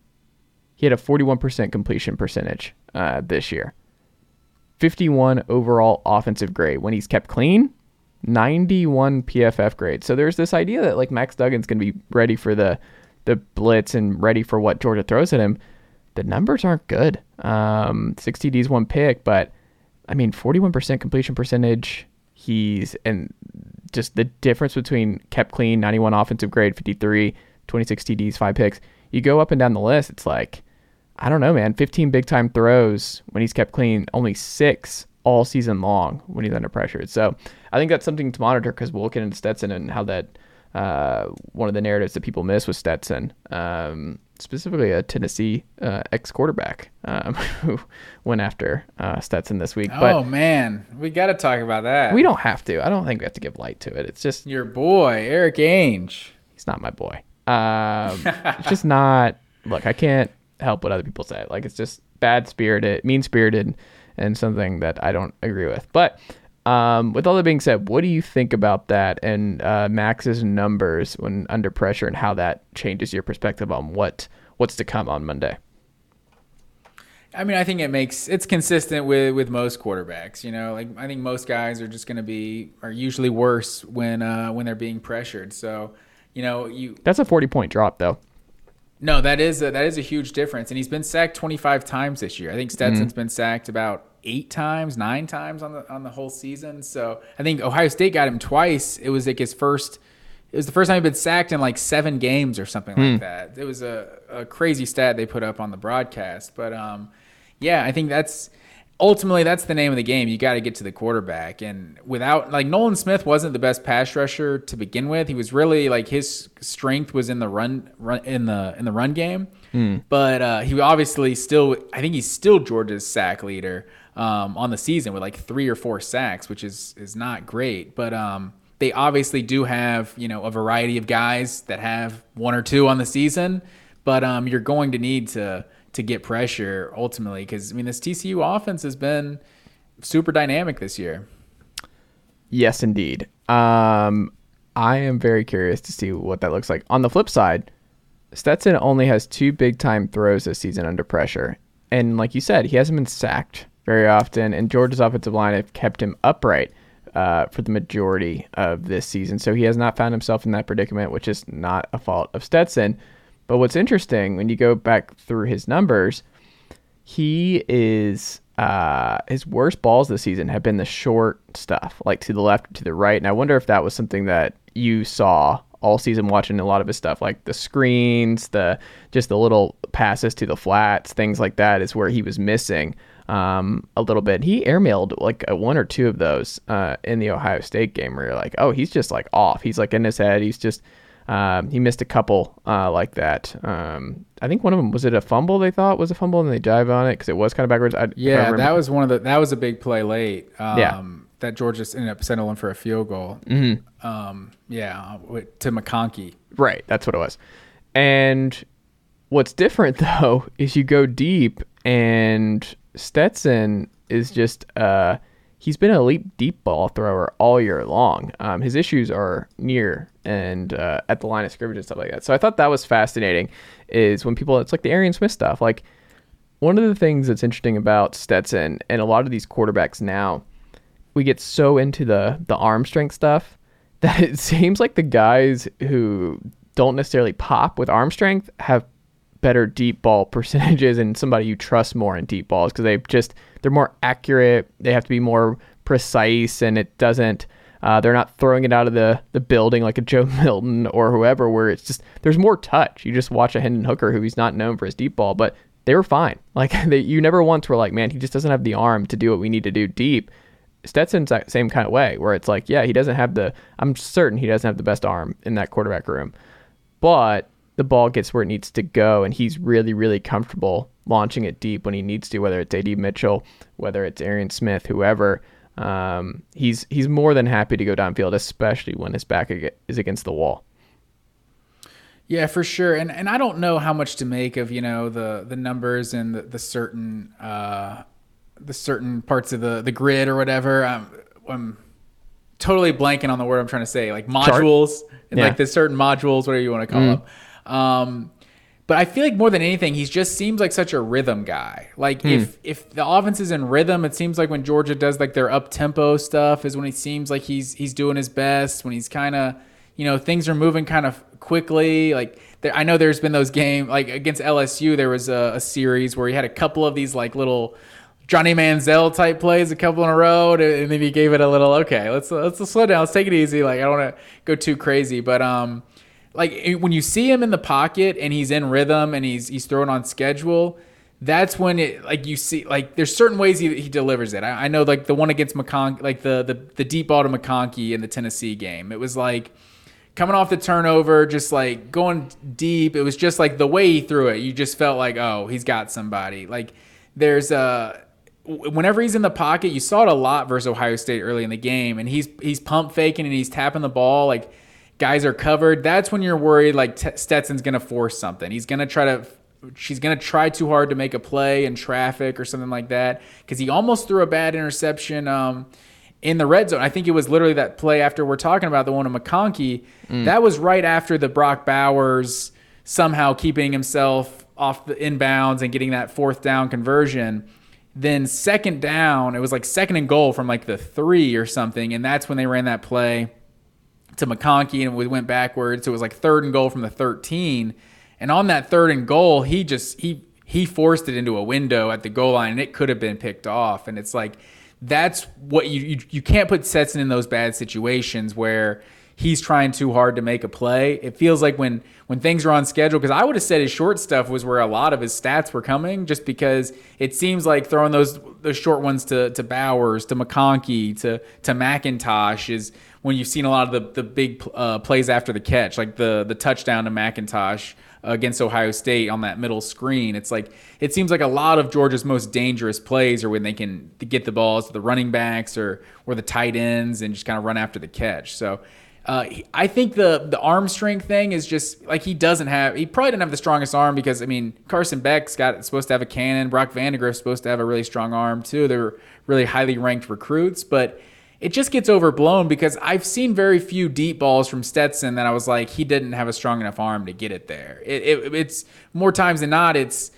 he had a 41% completion percentage uh, this year. 51 overall offensive grade. When he's kept clean, 91 PFF grade. So there's this idea that like Max Duggan's going to be ready for the the blitz and ready for what Georgia throws at him. The numbers aren't good. Um, 60 Ds, one pick, but I mean, 41% completion percentage, He's and just the difference between kept clean, 91 offensive grade, 53, 26 TDs, five picks. You go up and down the list, it's like, I don't know, man. 15 big time throws when he's kept clean, only six all season long when he's under pressure. So I think that's something to monitor because we'll get into Stetson and how that uh, one of the narratives that people miss with Stetson. Um, specifically a Tennessee uh, ex quarterback um, who went after uh, Stetson this week.
But oh man, we got to talk about that.
We don't have to. I don't think we have to give light to it. It's just
your boy Erik Ainge.
He's not my boy. Um, it's just not. Look, I can't help what other people say. Like it's just bad spirited, mean spirited, and something that I don't agree with. But um, with all that being said, what do you think about that and uh, Max's numbers when under pressure and how that changes your perspective on what what's to come on Monday?
I mean, I think it makes it's consistent with with most quarterbacks. You know, like I think most guys are just going to be are usually worse when uh, when they're being pressured. So, you know, you
that's a forty point drop though.
No, that is a, that is a huge difference, and he's been sacked twenty five times this year. I think Stetson's mm-hmm. been sacked about eight times, nine times on the on the whole season. So I think Ohio State got him twice. It was like his first. It was the first time he'd been sacked in like seven games or something like hmm. that. It was a, a crazy stat they put up on the broadcast. But um, yeah, I think that's ultimately that's the name of the game. You got to get to the quarterback, and without like Nolan Smith wasn't the best pass rusher to begin with. He was really like his strength was in the run, run in the in the run game. Mm. But uh, he obviously still, I think he's still Georgia's sack leader um, on the season with like three or four sacks, which is is not great. But um, they obviously do have you know a variety of guys that have one or two on the season. But um, you're going to need to to get pressure ultimately because I mean this TCU offense has been super dynamic this year.
Yes, indeed. Um, I am very curious to see what that looks like. On the flip side, Stetson only has two big time throws this season under pressure. And like you said, he hasn't been sacked very often, and Georgia's offensive line have kept him upright uh, for the majority of this season. So he has not found himself in that predicament, which is not a fault of Stetson. But what's interesting when you go back through his numbers, he is uh, his worst balls this season have been the short stuff, like to the left, to the right. And I wonder if that was something that you saw all season watching a lot of his stuff, like the screens, the just the little passes to the flats, things like that, is where he was missing um, a little bit. He airmailed like a one or two of those uh, in the Ohio State game, where you're like, oh, he's just like off. He's like in his head. He's just um, he missed a couple uh, like that. Um, I think one of them was it a fumble they thought was a fumble and they dive on it because it was kind of backwards. I,
Yeah, that was one of the that was a big play late. Um,
Yeah.
that Georgia ended up sending settling for a field goal. Mm-hmm. Um, yeah, to McConkey.
Right, that's what it was. And what's different though is you go deep and Stetson is just uh he's been an elite deep ball thrower all year long. Um, his issues are near and uh, at the line of scrimmage and stuff like that. So I thought that was fascinating. Is when people it's like the Arian Smith stuff. Like one of the things that's interesting about Stetson and a lot of these quarterbacks now, we get so into the the arm strength stuff that it seems like the guys who don't necessarily pop with arm strength have better deep ball percentages and somebody you trust more in deep balls because they just they're more accurate they have to be more precise and it doesn't uh, they're not throwing it out of the, the building like a Joe Milton or whoever where it's just there's more touch. You just watch a Hendon Hooker who he's not known for his deep ball but they were fine. Like they, you never once were like man he just doesn't have the arm to do what we need to do deep. Stetson's that same kind of way where it's like, yeah, he doesn't have the, I'm certain he doesn't have the best arm in that quarterback room, but the ball gets where it needs to go, and he's really, really comfortable launching it deep when he needs to, whether it's AD Mitchell, whether it's Arian Smith, whoever. Um, he's he's more than happy to go downfield, especially when his back is against the wall.
Yeah, for sure. And and I don't know how much to make of you know the the numbers and the, the certain uh, the certain parts of the the grid or whatever. I'm, I'm totally blanking on the word I'm trying to say, like modules
Yeah.
like the certain modules, whatever you want to call them. Um, but I feel like more than anything, he just seems like such a rhythm guy. Like if if the offense is in rhythm, it seems like when Georgia does like their up tempo stuff is when he seems like he's he's doing his best. When he's kind of you know things are moving kind of quickly. Like there, I know there's been those game like against LSU, there was a, a series where he had a couple of these like little Johnny Manziel type plays a couple in a row, and then he gave it a little okay. Let's let's slow down. Let's take it easy. Like I don't want to go too crazy, but um, like when you see him in the pocket and he's in rhythm and he's he's throwing on schedule, that's when it like you see like there's certain ways he, he delivers it. I, I know like the one against McConkey, like the the the deep ball to McConkey in the Tennessee game. It was like coming off the turnover, just like going deep. It was just like the way he threw it. You just felt like, oh, he's got somebody. Like there's uh, a whenever he's in the pocket, you saw it a lot versus Ohio State early in the game, and he's he's pump faking and he's tapping the ball like guys are covered. That's when you're worried like T- Stetson's gonna force something. He's gonna try to. She's gonna try too hard to make a play in traffic or something like that because he almost threw a bad interception. Um, in the red zone. I think it was literally that play after we're talking about the one of McConkey. That was right after the Brock Bowers somehow keeping himself off the inbounds and getting that fourth down conversion. Then second down, it was like second and goal from like the three or something, and that's when they ran that play to McConkey and we went backwards. So it was like third and goal from the 13. And on that third and goal, he just he he forced it into a window at the goal line and it could have been picked off. And it's like that's what you you, you can't put Stetson in those bad situations where he's trying too hard to make a play. It feels like when when things are on schedule because I would have said his short stuff was where a lot of his stats were coming just because it seems like throwing those those short ones to to Bowers, to McConkey, to to McIntosh is when you've seen a lot of the the big uh, plays after the catch, like the the touchdown to McIntosh against Ohio State on that middle screen. It's like it seems like a lot of Georgia's most dangerous plays are when they can get the balls to the running backs or or the tight ends and just kind of run after the catch. So. Uh, I think the the arm strength thing is just like he doesn't have. He probably didn't have the strongest arm because I mean Carson Beck's got supposed to have a cannon. Brock Vandagriff's supposed to have a really strong arm too. They're really highly ranked recruits, but it just gets overblown because I've seen very few deep balls from Stetson that I was like he didn't have a strong enough arm to get it there. It, it, it's more times than not it's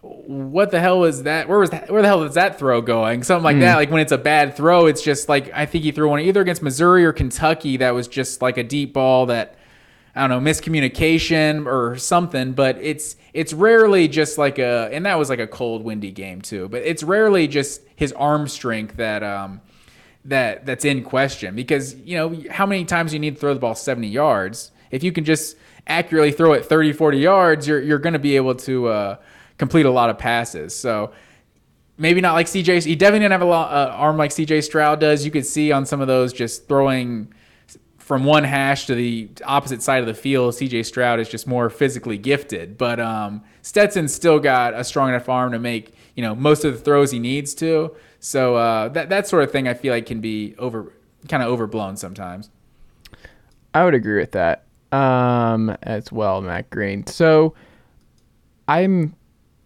what the hell was that? Where was that? Where the hell is that throw going? Something like that. Like when it's a bad throw, it's just like I think he threw one either against Missouri or Kentucky that was just like a deep ball that I don't know miscommunication or something, but it's it's rarely just like a and that was like a cold, windy game too. But it's rarely just his arm strength that um that that's in question. Because you know how many times you need to throw the ball 70 yards? If you can just accurately throw it 30 40 yards you're, you're going to be able to uh, complete a lot of passes. So maybe not like cj he definitely didn't have a lot, uh, arm like cj stroud does. You could see on some of those just throwing from one hash to the opposite side of the field cj stroud is just more physically gifted. But um, stetson still got a strong enough arm to make you know most of the throws he needs to so uh, that that sort of thing I feel like can be over kind of overblown sometimes.
I would agree with that um, as well, Matt Green. So I'm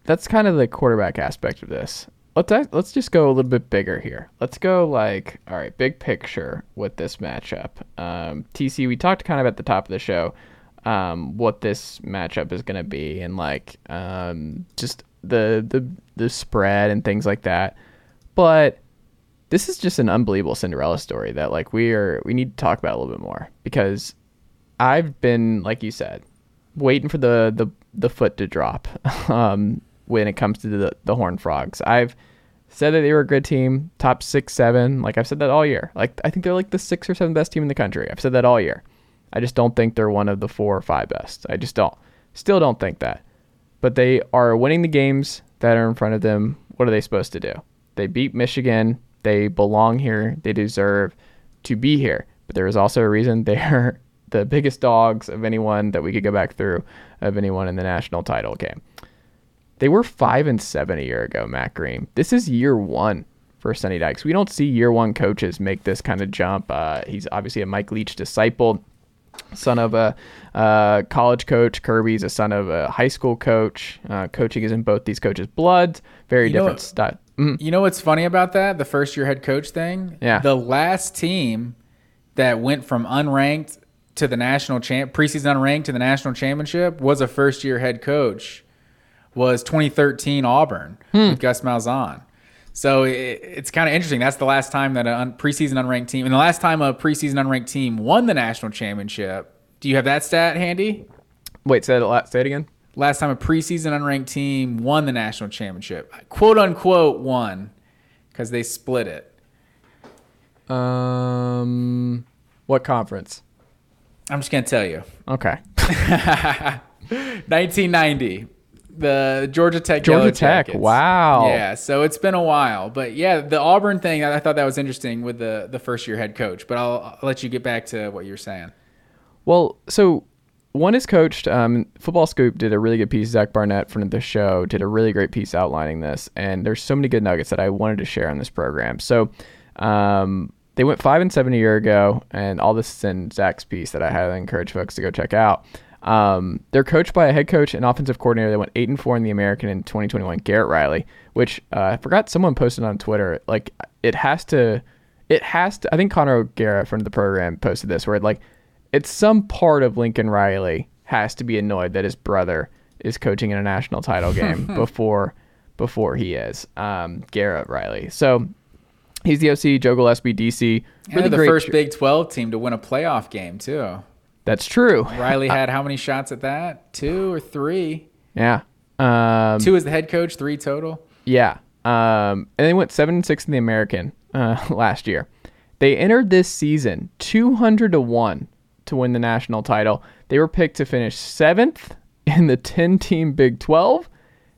that's kind of the quarterback aspect of this. Let's let's just go a little bit bigger here. Let's go like all right, big picture with this matchup. Um, TC, we talked kind of at the top of the show um, what this matchup is going to be and like um, just the the the spread and things like that. But this is just an unbelievable Cinderella story that like we are we need to talk about a little bit more because I've been like you said waiting for the the, the foot to drop um, when it comes to the the Horn Frogs. I've said that they were a good team, top six, seven. Like I've said that all year. Like I think they're like the six or seven best team in the country. I've said that all year. I just don't think they're one of the four or five best. I just don't. Still don't think that. But they are winning the games that are in front of them. What are they supposed to do? They beat Michigan. They belong here. They deserve to be here. But there is also a reason they are the biggest dogs of anyone that we could go back through of anyone in the national title game. They were five and seven a year ago, Matt Green. This is year one for Sonny Dykes. We don't see year one coaches make this kind of jump. Uh, he's obviously a Mike Leach disciple, son of a uh, college coach. Kirby's a son of a high school coach. Uh, coaching is in both these coaches' blood. Very
You
different
know-
Mhm.
You know what's funny about that? The first year head coach thing.
Yeah.
The last team that went from unranked to the national champ preseason unranked to the national championship was a first year head coach. Was 2013 Auburn with Gus Malzahn. So it, it's kind of interesting. That's the last time that a un, preseason unranked team, and the last time a preseason unranked team won the national championship. Do you have that stat handy?
Wait, say it, say it again.
Last time a preseason unranked team won the national championship. Quote unquote won because they split it.
Um, what conference?
I'm just going to tell you.
Okay.
1990. The Georgia Tech
Georgia Tech.
Jackets.
Wow.
Yeah, so it's been a while, but yeah, the Auburn thing I I thought that was interesting with the the first year head coach. But I'll, I'll let you get back to what you're saying.
Well, so one is coached. Um, Football Scoop did a really good piece. Zach Barnett from the show did a really great piece outlining this, and there's so many good nuggets that I wanted to share on this program. So, um, they went five and seven a year ago, and all this is in Zach's piece that I highly encourage folks to go check out. Um, they're coached by a head coach and offensive coordinator that went eight and four in the American in 2021, Garrett Riley. Which uh, I forgot someone posted on Twitter. Like it has to, it has to. I think Connor O'Gara from the program posted this, where it, like it's some part of Lincoln Riley has to be annoyed that his brother is coaching in a national title game before before he is um, Garrett Riley. So he's the OC, Joe Gillespie, DC. Really
the
great.
first Big 12 team to win a playoff game too.
That's true.
Riley had how many shots at that? Two or three?
Yeah. Um,
Two as the head coach, three total.
Yeah. Um, and they went seven and six in the American uh, last year. They entered this season 200 to one to win the national title. They were picked to finish seventh in the 10 team Big 12.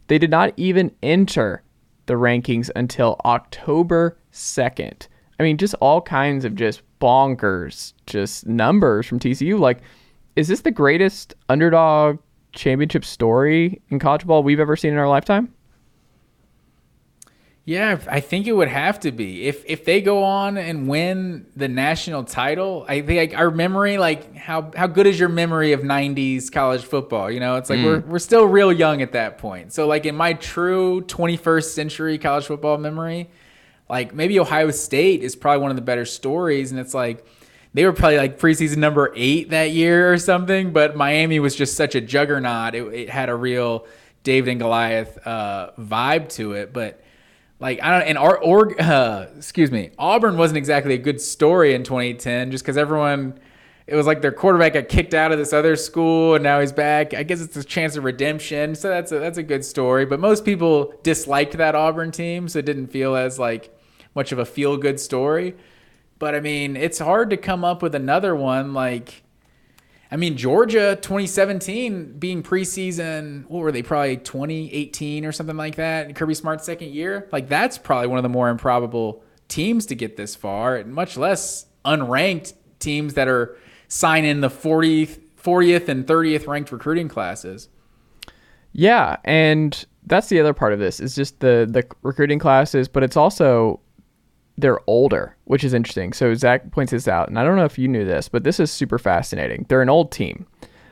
They did not even enter the rankings until October 2nd. I mean, just all kinds of just bonkers, just numbers from TCU. Like, is this the greatest underdog championship story in college ball we've ever seen in our lifetime?
Yeah, I think it would have to be if if they go on and win the national title. I think like, our memory, like how how good is your memory of '90s college football? You know, it's like we're we're still real young at that point. So like in my true 21st century college football memory, like maybe Ohio State is probably one of the better stories, and it's like they were probably like preseason number eight that year or something. But Miami was just such a juggernaut; it, it had a real David and Goliath uh, vibe to it, but like I don't and our or uh, excuse me Auburn wasn't exactly a good story in 2010 just because everyone it was like their quarterback got kicked out of this other school and now he's back. I guess it's a chance of redemption. So that's a, that's a good story. But most people disliked that Auburn team, so it didn't feel as like much of a feel good story. But I mean, it's hard to come up with another one like I mean, Georgia 2017 being preseason, what were they? Probably 2018 or something like that. Kirby Smart's second year. Like, that's probably one of the more improbable teams to get this far, and much less unranked teams that are signing the 40th, 40th and 30th ranked recruiting classes.
Yeah, and that's the other part of this is just the the recruiting classes, but it's also they're older, which is interesting. So Zach points this out, and I don't know if you knew this, but this is super fascinating. They're an old team.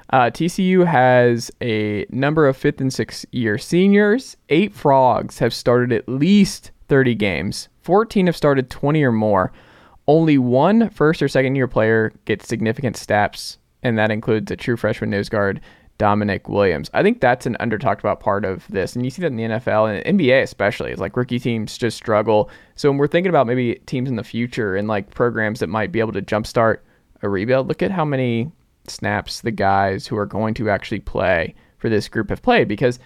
Uh, TCU has a number of fifth and sixth year seniors. Eight frogs have started at least 30 games. 14 have started 20 or more. Only one first or second year player gets significant steps, and that includes a true freshman nose guard Damonic Williams. I think that's an under talked about part of this. And you see that in the NFL and NBA especially. It's like rookie teams just struggle. So when we're thinking about maybe teams in the future and like programs that might be able to jumpstart a rebuild, look at how many snaps the guys who are going to actually play for this group have played because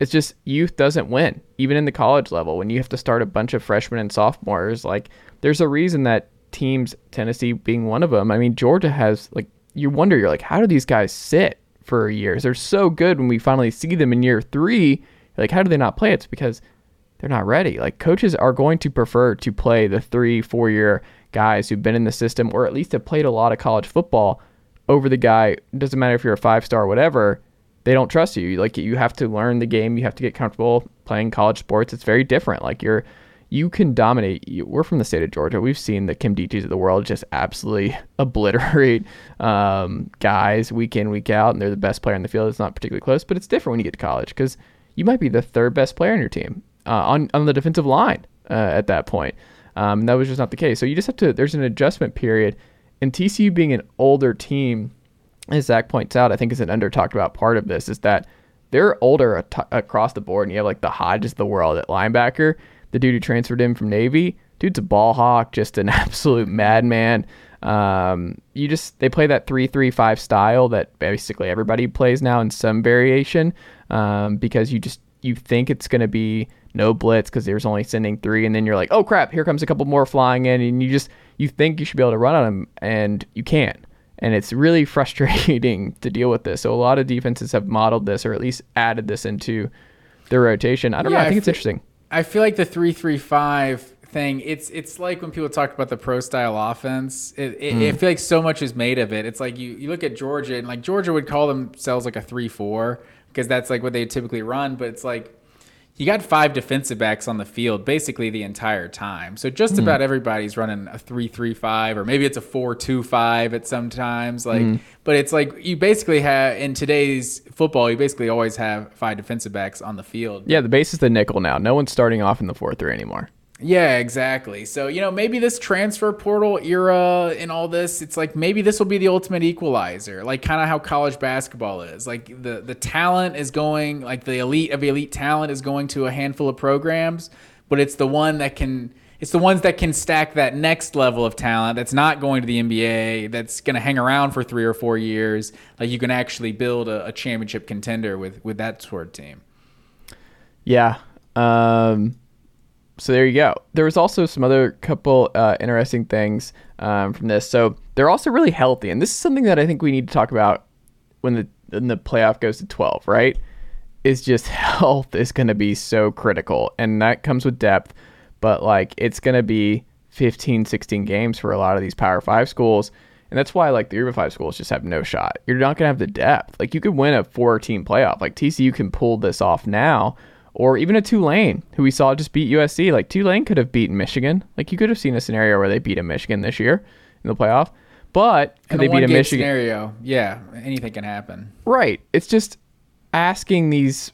it's just youth doesn't win. Even in the college level, when you have to start a bunch of freshmen and sophomores, like there's a reason that teams, Tennessee being one of them. I mean, Georgia has like you wonder, you're like, how do these guys sit? For years. They're so good when we finally see them in year three. Like, how do they not play? It's because they're not ready. Like, coaches are going to prefer to play the three, four year guys who've been in the system or at least have played a lot of college football over the guy. Doesn't matter if you're a five star whatever. They don't trust you. Like, you have to learn the game. You have to get comfortable playing college sports. It's very different. Like, you're you can dominate. We're from the state of Georgia. We've seen the Kim Deechees of the world just absolutely obliterate um, guys week in, week out, and they're the best player in the field. It's not particularly close, but it's different when you get to college because you might be the third best player on your team uh, on on the defensive line uh, at that point. Um, that was just not the case. So you just have to. There's an adjustment period, and TCU being an older team, as Zach points out, I think is an under talked about part of this is that they're older at- across the board, and you have like the Hodges of the world at linebacker the dude who transferred him from Navy. Dude's a ball hawk, just an absolute madman. Um, you just they play that three three five style that basically everybody plays now in some variation um, because you just you think it's going to be no blitz because there's only sending three, and then you're like, oh crap, here comes a couple more flying in, and you just you think you should be able to run on them, and you can't. And it's really frustrating to deal with this. So a lot of defenses have modeled this, or at least added this into their rotation. I don't
Yeah,
know. I
I
think it's
fe-
interesting.
I feel like the three three five thing. It's it's like when people talk about the pro style offense. It, it, hmm. I feel like so much is made of it. It's like you you look at Georgia and like Georgia would call themselves like a three four because that's like what they typically run. But it's like you got five defensive backs on the field basically the entire time. So just about hmm. everybody's running a three three five or maybe it's a four two five at some times. Like, hmm. but it's like you basically have in today's football, you basically always have five defensive backs on the field.
Yeah, the base is the nickel now. No one's starting off in the four three anymore.
Yeah, exactly. So, you know, maybe this transfer portal era and all this, it's like maybe this will be the ultimate equalizer, like kind of how college basketball is. Like the the talent is going, like the elite of elite talent is going to a handful of programs, but it's the one that can it's the ones that can stack that next level of talent that's not going to the NBA, that's going to hang around for 3 or 4 years. Like you can actually build a, a championship contender with with that sort of team.
Yeah. Um, so there you go. There was also some other couple uh, interesting things um, from this. So they're also really healthy, and this is something that I think we need to talk about when the when the playoff goes to twelve. Right? Is just health is going to be so critical, and that comes with depth. But like, it's going to be 15, 16 games for a lot of these Power Five schools. And that's why like the Urban Five schools just have no shot. You're not gonna have the depth. Like you could win a four team playoff. Like TCU can pull this off now. Or even a Tulane, who we saw just beat USC. Like Tulane could have beaten Michigan. Like you could have seen a scenario where they beat a Michigan this year in the playoff. But could they beat a Michigan?
scenario, yeah, anything can happen.
Right. It's just asking these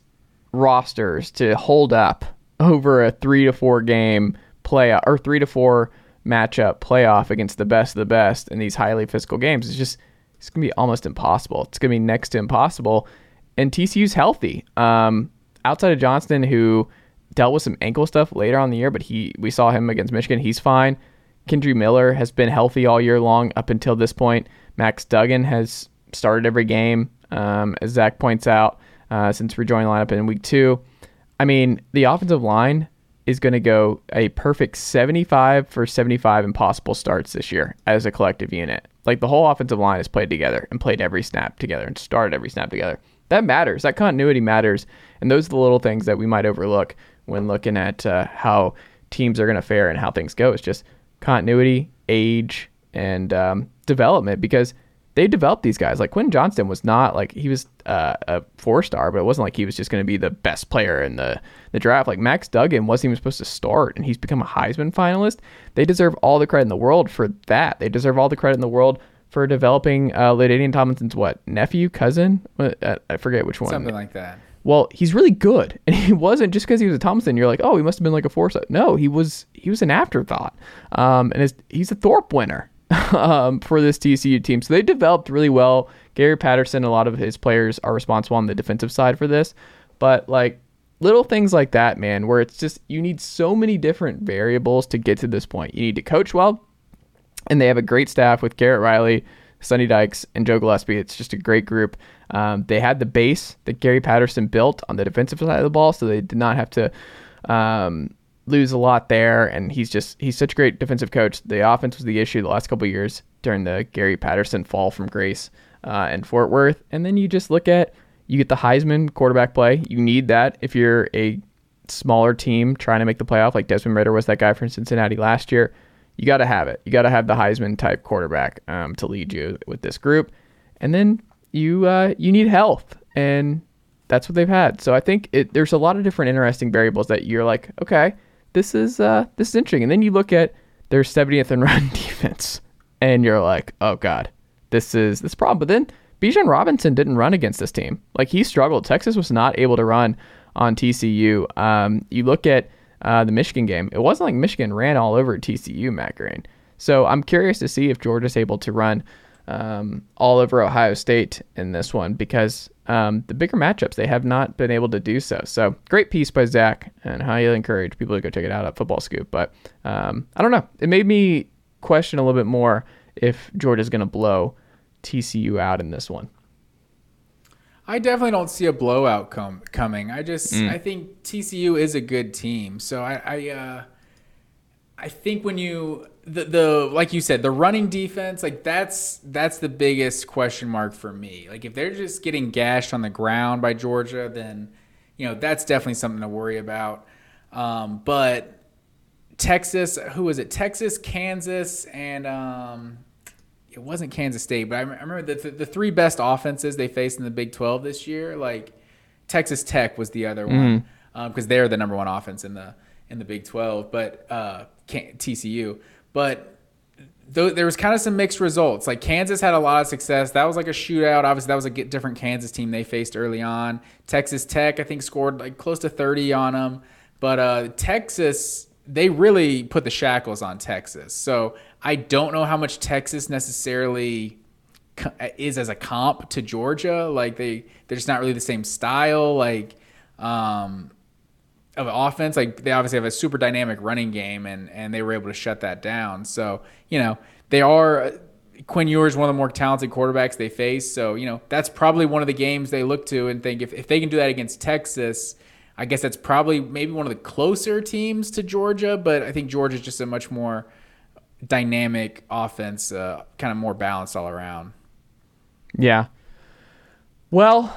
rosters to hold up over a three to four game playoff or three to four matchup playoff against the best of the best in these highly physical games. It's just it's gonna be almost impossible. It's gonna be next to impossible. And TCU's healthy. Um, outside of Johnston, who dealt with some ankle stuff later on the year, but he we saw him against Michigan. He's fine. Kendre Miller has been healthy all year long up until this point. Max Duggan has started every game, um, as Zach points out, uh, since rejoining the lineup in week two. I mean, the offensive line is going to go a perfect 75 for 75 impossible starts this year as a collective unit. Like the whole offensive line has played together and played every snap together and started every snap together. That matters. That continuity matters. And those are the little things that we might overlook when looking at uh, how teams are going to fare and how things go. It's just continuity, age, and um, development because they developed these guys. Like Quentin Johnston was not like he was uh, a four star, but it wasn't like he was just going to be the best player in the the draft. Like Max Duggan wasn't even supposed to start, and he's become a Heisman finalist. They deserve all the credit in the world for that. They deserve all the credit in the world for developing uh, LaDainian Tomlinson's what nephew, cousin? Uh, I forget which one.
Something like that.
Well, he's really good, and he wasn't just because he was a Tomlinson. You're like, oh, he must have been like a foresight. No, he was he was an afterthought, um, and he's a Thorpe winner um, for this TCU team. So they developed really well. Gary Patterson, a lot of his players are responsible on the defensive side for this, but like little things like that, man, where it's just you need so many different variables to get to this point. You need to coach well, and they have a great staff with Garrett Riley, Sonny Dykes, and Joe Gillespie. It's just a great group. Um, they had the base that Gary Patterson built on the defensive side of the ball, so they did not have to um, lose a lot there. And he's just he's such a great defensive coach. The offense was the issue the last couple years during the Gary Patterson fall from grace uh, in Fort Worth. And then you just look at you get the Heisman quarterback play. You need that if you're a smaller team trying to make the playoff, like Desmond Ridder was that guy from Cincinnati last year. You got to have it. You got to have the Heisman type quarterback um, to lead you with this group, and then you uh, you need health, and that's what they've had. So I think it, there's a lot of different interesting variables that you're like, okay, this is uh, this is interesting, and then you look at their 70th and run defense, and you're like, oh god, this is this problem. But then Bijan Robinson didn't run against this team. Like he struggled. Texas was not able to run on TCU. Um, you look at uh, the Michigan game. It wasn't like Michigan ran all over TCU, Matt Green. So I'm curious to see if Georgia's able to run um, all over Ohio State in this one because um, the bigger matchups they have not been able to do so. So great piece by Zach, and highly encourage people to go check it out at Football Scoop. But um, I don't know. It made me question a little bit more if Georgia's going to blow TCU out in this one.
I definitely don't see a blowout com- coming. I just mm. I think TCU is a good team. So I I, uh, I think when you the the like you said the running defense like that's that's the biggest question mark for me. Like if they're just getting gashed on the ground by Georgia, then you know that's definitely something to worry about. Um, but Texas, who was it? Texas, Kansas, and um, it wasn't Kansas State, but I remember the, the three best offenses they faced in the Big 12 this year. Like Texas Tech was the other one because mm. um, they're the number one offense in the in the Big 12, but uh, TCU. But th- there was kind of some mixed results. Like Kansas had a lot of success. That was like a shootout. Obviously, that was a different Kansas team they faced early on. Texas Tech, I think, scored like close to 30 on them. But uh, Texas, they really put the shackles on Texas. So I don't know how much Texas necessarily is as a comp to Georgia. Like they they're just not really the same style. Like um, of offense. Like they obviously have a super dynamic running game, and and they were able to shut that down. So you know they are. Quinn Ewers one of the more talented quarterbacks they face. So, you know, that's probably one of the games they look to and think if, if they can do that against Texas, I guess that's probably maybe one of the closer teams to Georgia, but I think Georgia's just a much more dynamic offense, uh, kind of more balanced all around.
Yeah. Well,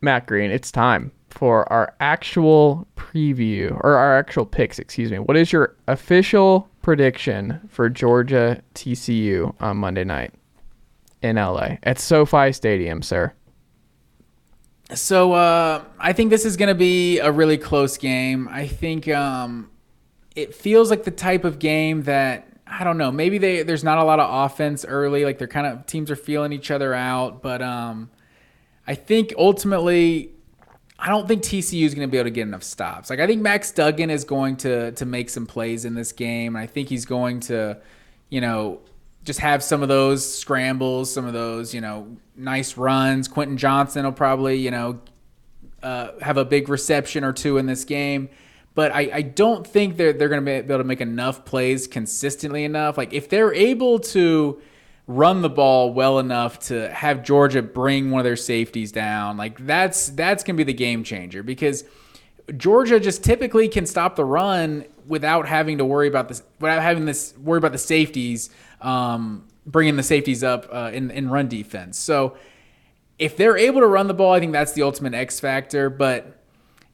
Matt Green, it's time for our actual preview or our actual picks, excuse me. What is your official prediction for Georgia TCU on Monday night in LA at SoFi Stadium, sir?
So uh, I think this is going to be a really close game. I think um, it feels like the type of game that I don't know. Maybe they there's not a lot of offense early. Like they're kind of teams are feeling each other out. But um, I think ultimately, I don't think TCU is going to be able to get enough stops. Like I think Max Duggan is going to to make some plays in this game. I think he's going to, you know, just have some of those scrambles, some of those you know nice runs. Quentin Johnston will probably you know uh, have a big reception or two in this game. but I, I don't think they're they're going to be able to make enough plays consistently enough. Like if they're able to run the ball well enough to have Georgia bring one of their safeties down, like that's that's going to be the game changer because Georgia just typically can stop the run without having to worry about this, without having this worry about the safeties, um, bringing the safeties up uh, in in run defense. So if they're able to run the ball, I think that's the ultimate X factor. But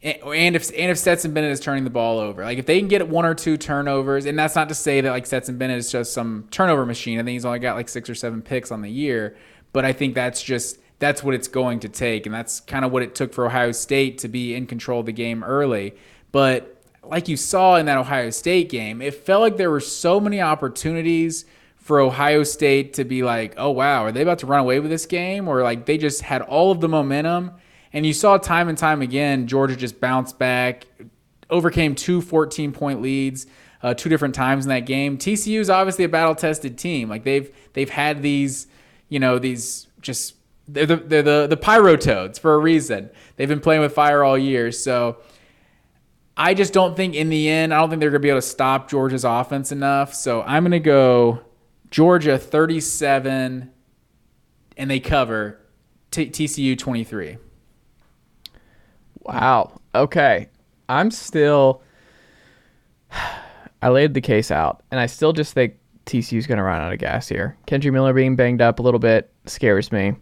and if and if Stetson Bennett is turning the ball over, like if they can get one or two turnovers, and that's not to say that like Stetson Bennett is just some turnover machine. I think he's only got like six or seven picks on the year, but I think that's just that's what it's going to take, and that's kind of what it took for Ohio State to be in control of the game early. But like you saw in that Ohio State game, it felt like there were so many opportunities for Ohio State to be like, oh wow, are they about to run away with this game, or like they just had all of the momentum and you saw time and time again, Georgia just bounced back, overcame two 14 point leads. Uh, two different times in that game. TCU is obviously a battle tested team. Like they've they've had these, you know, these just they're the they're the the pyro toads for a reason. They've been playing with fire all year. So I just don't think in the end, I don't think they're gonna be able to stop Georgia's offense enough. So I'm gonna go Georgia 37, and they cover TCU 23.
Wow. Okay. I'm still. I laid the case out, and I still just think TCU's going to run out of gas here. Kendre Miller being banged up a little bit scares me.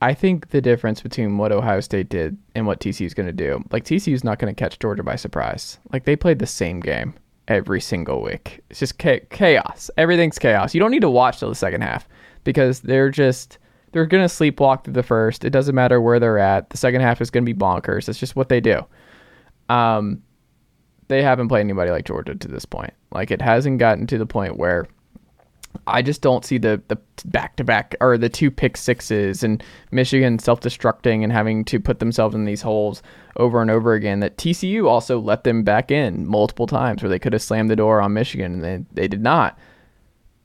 I think the difference between what Ohio State did and what TCU's going to do, like TCU's not going to catch Georgia by surprise. Like they played the same game every single week. It's just chaos. Everything's chaos. You don't need to watch till the second half because they're just they're going to sleepwalk through the first. It doesn't matter where they're at. The second half is going to be bonkers. That's just what they do. Um, they haven't played anybody like Georgia to this point. Like it hasn't gotten to the point where I just don't see the the back to back or the two pick sixes and Michigan self destructing and having to put themselves in these holes over and over again. That TCU also let them back in multiple times where they could have slammed the door on Michigan and they, they did not.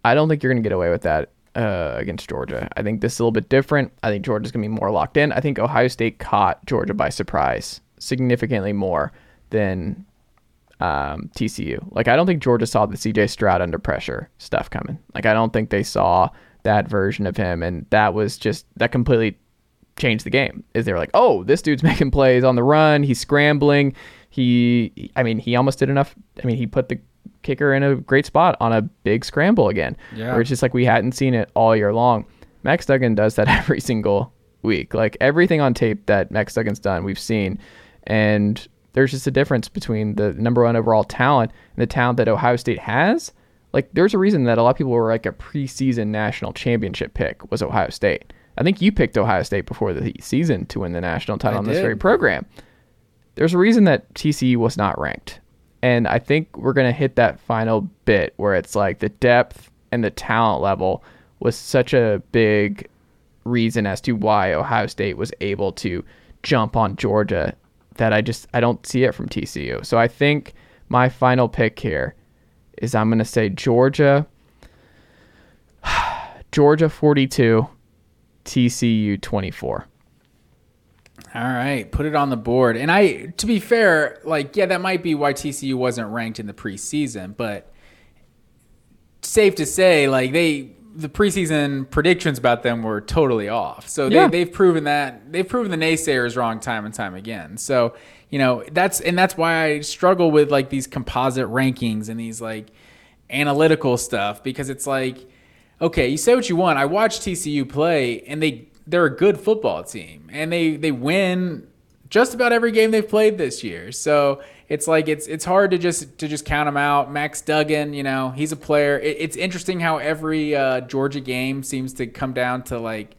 I don't think you're going to get away with that uh, against Georgia. I think this is a little bit different. I think Georgia's going to be more locked in. I think Ohio State caught Georgia by surprise significantly more than um, TCU. Like, I don't think Georgia saw the CJ Stroud under pressure stuff coming. Like, I don't think they saw that version of him. And that was just, that completely changed the game. Is they were like, oh, this dude's making plays on the run. He's scrambling. He, I mean, he almost did enough. I mean, he put the kicker in a great spot on a big scramble again. Yeah. Where it's just like we hadn't seen it all year long. Max Duggan does that every single week. Like everything on tape that Max Duggan's done, we've seen. And there's just a difference between the number one overall talent and the talent that Ohio State has. Like there's a reason that a lot of people were like a preseason national championship pick was Ohio State. I think you picked Ohio State before the season to win the national title I on this very program. There's a reason that TCU was not ranked. And I think we're going to hit that final bit where it's like the depth and the talent level was such a big reason as to why Ohio State was able to jump on Georgia that I just I don't see it from TCU. So I think my final pick here is I'm going to say Georgia Georgia 42 TCU 24.
All right, put it on the board. And I, to be fair, like, yeah, that might be why TCU wasn't ranked in the preseason, but safe to say, like, they, the preseason predictions about them were totally off. So they, yeah. they've proven that, they've proven the naysayers wrong time and time again. So, you know, that's, and that's why I struggle with like these composite rankings and these like analytical stuff because it's like, okay, you say what you want. I watched TCU play and they, they're a good football team and they they win just about every game they've played this year. So it's like it's it's hard to just to just count them out. Max Duggan, you know, he's a player. It, it's interesting how every uh, Georgia game seems to come down to like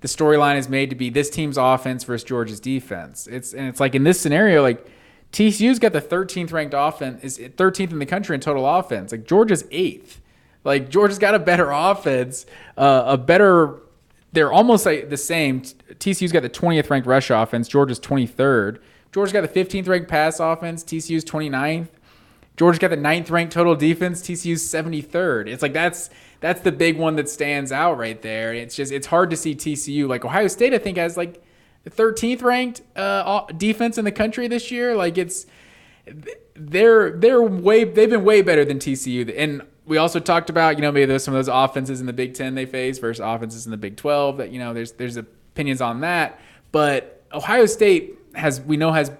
the storyline is made to be this team's offense versus Georgia's defense. It's and it's like in this scenario, like TCU's got the 13th ranked offense, is 13th in the country in total offense. Like Georgia's eighth. Like Georgia's got a better offense, uh, a better they're almost like the same. TCU's got the 20th ranked rush offense. Georgia's 23rd. Georgia's got the 15th ranked pass offense. TCU's 29th. Georgia's got the 9th ranked total defense. TCU's 73rd. It's like that's that's the big one that stands out right there. It's just it's hard to see TCU like Ohio State. I think has like the 13th ranked uh, defense in the country this year. Like it's they're they're way they've been way better than TCU. And we also talked about you know maybe there's some of those offenses in the Big Ten they face versus offenses in the Big Twelve. That you know there's there's opinions on that, but Ohio State has we know has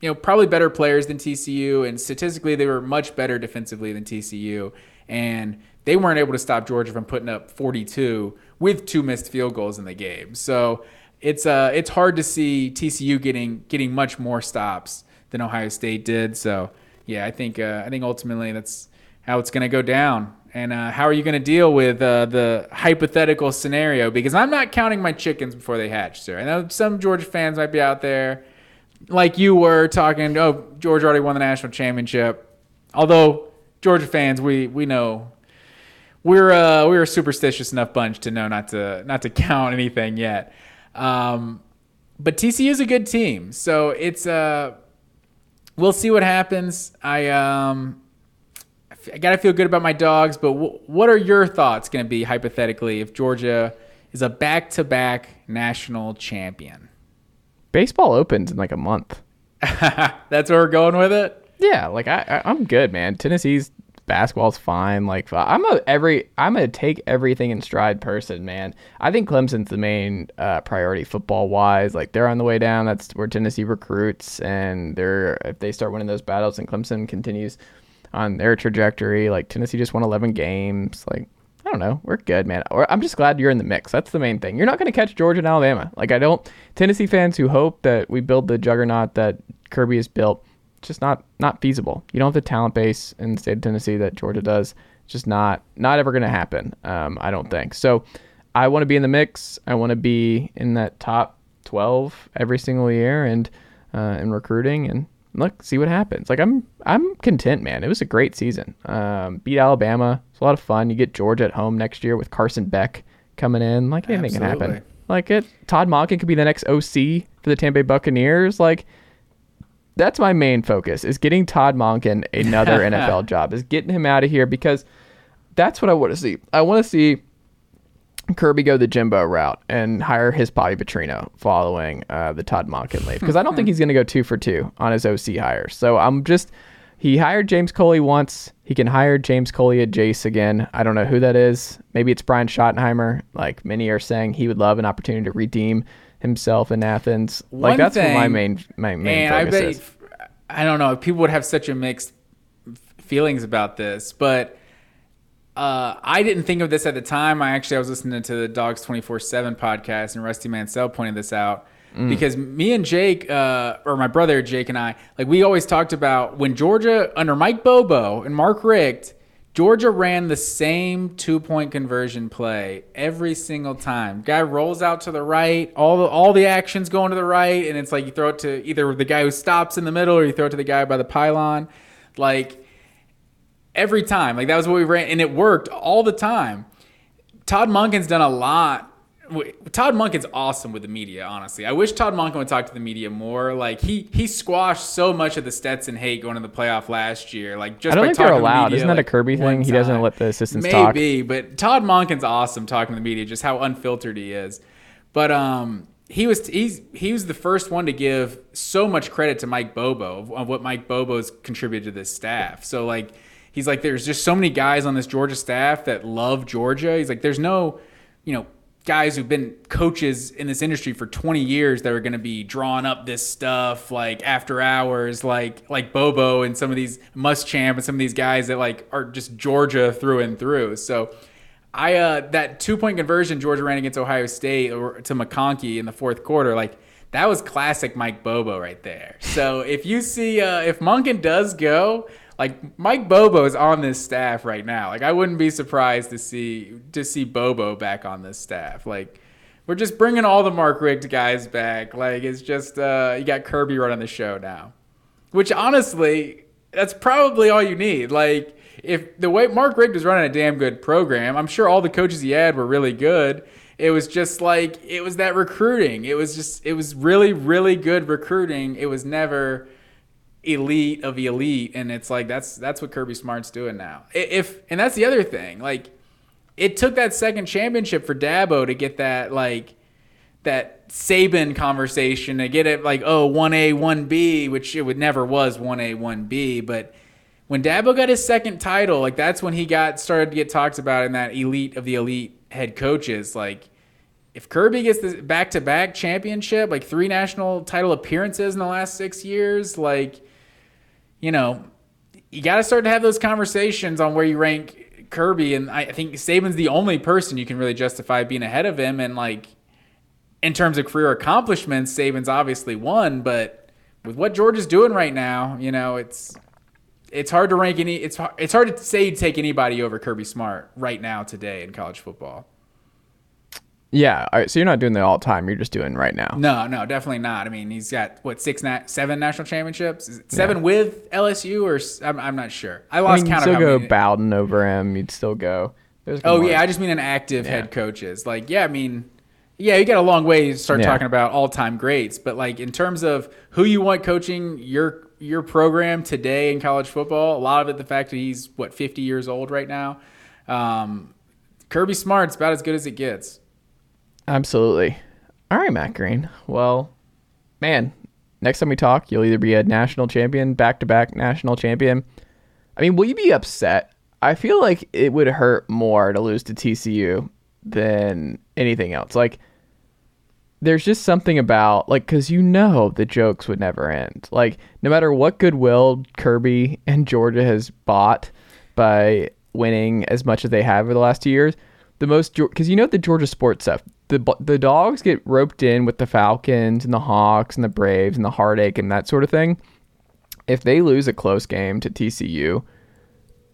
you know probably better players than TCU, and statistically they were much better defensively than TCU, and they weren't able to stop Georgia from putting up 42 with two missed field goals in the game. So it's uh it's hard to see TCU getting getting much more stops than Ohio State did. So yeah, I think uh, I think ultimately that's how it's going to go down. And uh, how are you going to deal with uh, the hypothetical scenario? Because I'm not counting my chickens before they hatch, sir. I know some Georgia fans might be out there, like you were talking. Oh, Georgia already won the national championship. Although Georgia fans, we we know we're uh, we're a superstitious enough bunch to know not to not to count anything yet. Um, but TCU is a good team, so it's uh, we'll see what happens. I um, I gotta feel good about my dogs, but w- what are your thoughts going to be hypothetically if Georgia is a back-to-back national champion?
Baseball opens in like a month.
That's where we're going with it.
Yeah, like I, I I'm good, man. Tennessee's basketball's fine. Like I'm a every I'm a take everything in stride person, man. I think Clemson's the main uh, priority football wise. Like they're on the way down. That's where Tennessee recruits, and they're if they start winning those battles and Clemson continues on their trajectory. Like Tennessee just won 11 games. Like I don't know, we're good, man. I'm just glad you're in the mix. That's the main thing. You're not going to catch Georgia and Alabama. Like I don't Tennessee fans who hope that we build the juggernaut that Kirby has built just not not feasible. You don't have the talent base in the state of Tennessee that Georgia does. Just not not ever going to happen. Um, I don't think. So I want to be in the mix. I want to be in that top 12 every single year and uh, in recruiting and look see what happens. Like I'm I'm content, man. It was a great season. Um, beat Alabama. It's a lot of fun. You get Georgia at home next year with Carson Beck coming in. Like anything
Absolutely.
can happen. Like it. Todd Monken could be the next OC for the Tampa Bay Buccaneers. Like that's my main focus is getting Todd Monken another NFL job, is getting him out of here because that's what I want to see. I want to see Kirby go the Jimbo route and hire his Bobby Petrino following uh, the Todd Monken leave because I don't think he's going to go two for two on his OC hires. So I'm just he hired James Coley once. He can hire James Coley at Jace again. I don't know who that is. Maybe it's Brian Schottenheimer. Like many are saying, he would love an opportunity to redeem himself in Athens. Like
One
that's what my main my main
And I bet
is.
I don't know. People would have such a mixed feelings about this, but uh, I didn't think of this at the time. I actually I was listening to the Dawgs twenty four seven podcast, and Rusty Mansell pointed this out
Mm.
because me and Jake, uh, or my brother Jake and I, like we always talked about when Georgia under Mike Bobo and Mark Richt. Georgia ran the same two point conversion play every single time. Guy rolls out to the right, all the all the actions going to the right, and it's like you throw it to either the guy who stops in the middle or you throw it to the guy by the pylon. Like every time. Like that was what we ran, and it worked all the time. Todd Monken's done a lot. Todd Monken's awesome with the media. Honestly, I wish Todd Monken would talk to the media more. Like he he squashed so much of the Stetson hate going to the playoff last year. Like just
I don't
by
think they're
to the
allowed.
media,
Isn't that a Kirby thing? He doesn't let the assistants talk.
Maybe, but Todd Monken's awesome talking to the media. Just how unfiltered he is. But um, he was he's he was the first one to give so much credit to Mike Bobo of, of what Mike Bobo's contributed to this staff. So like he's like there's just so many guys on this Georgia staff that love Georgia. He's like there's no you know guys who've been coaches in this industry for 20 years that are going to be drawing up this stuff like after hours like like Bobo and some of these Must Muschamp and some of these guys that like are just Georgia through and through. So I uh that two point conversion Georgia ran against Ohio State or to McConkey in the fourth quarter, like that was classic Mike Bobo right there. So if you see uh if Monken does go, like Mike Bobo is on this staff right now. Like I wouldn't be surprised to see to see Bobo back on this staff. Like we're just bringing all the Mark Richt guys back. Like it's just uh you got Kirby running the show now. Which honestly, that's probably all you need. Like, if the way Mark Richt was running a damn good program, I'm sure all the coaches he had were really good. It was just like it was that recruiting. It was just it was really really good recruiting. It was never elite of the elite, and it's like that's that's what Kirby Smart's doing now. If and that's the other thing. Like, it took that second championship for Dabo to get that like that Saban conversation to get it like oh 1A 1B, which it would never was 1A 1B, but when Dabo got his second title, like that's when he got started to get talked about in that elite of the elite head coaches. Like if Kirby gets the back to back championship, like three national title appearances in the last six years, like you know, you got to start to have those conversations on where you rank Kirby. And I think Saban's the only person you can really justify being ahead of him. And like in terms of career accomplishments, Saban's obviously won, but with what George is doing right now, you know, it's it's hard to rank any. It's it's hard to say you take anybody over Kirby Smart right now today in college football.
Yeah. All right. So you're not doing the all time. You're just doing right now.
No, no, definitely not. I mean, he's got what six, na- seven national championships. Is it seven with LSU, or s- I'm, I'm not sure. I
I
lost
mean, you'd still go
many.
Bowden over him. You'd still go.
Oh yeah, I just mean an active
Yeah.
head coaches. Like, yeah, I mean, yeah, you got a long way to start
Yeah.
talking about all time greats, but like in terms of who you want coaching your your program today in college football, a lot of it the fact that he's what 50 years old right now. Um, Kirby Smart's about as good as it gets.
Absolutely. All right, Matt Green. Well, man, next time we talk, you'll either be a national champion, back to back national champion. I mean, will you be upset? I feel like it would hurt more to lose to TCU than anything else. Like, there's just something about, like, because you know the jokes would never end. Like, no matter what goodwill Kirby and Georgia has bought by winning as much as they have over the last two years, the most because you know the Georgia sports stuff. The the dogs get roped in with the Falcons and the Hawks and the Braves and the heartache and that sort of thing. If they lose a close game to TCU,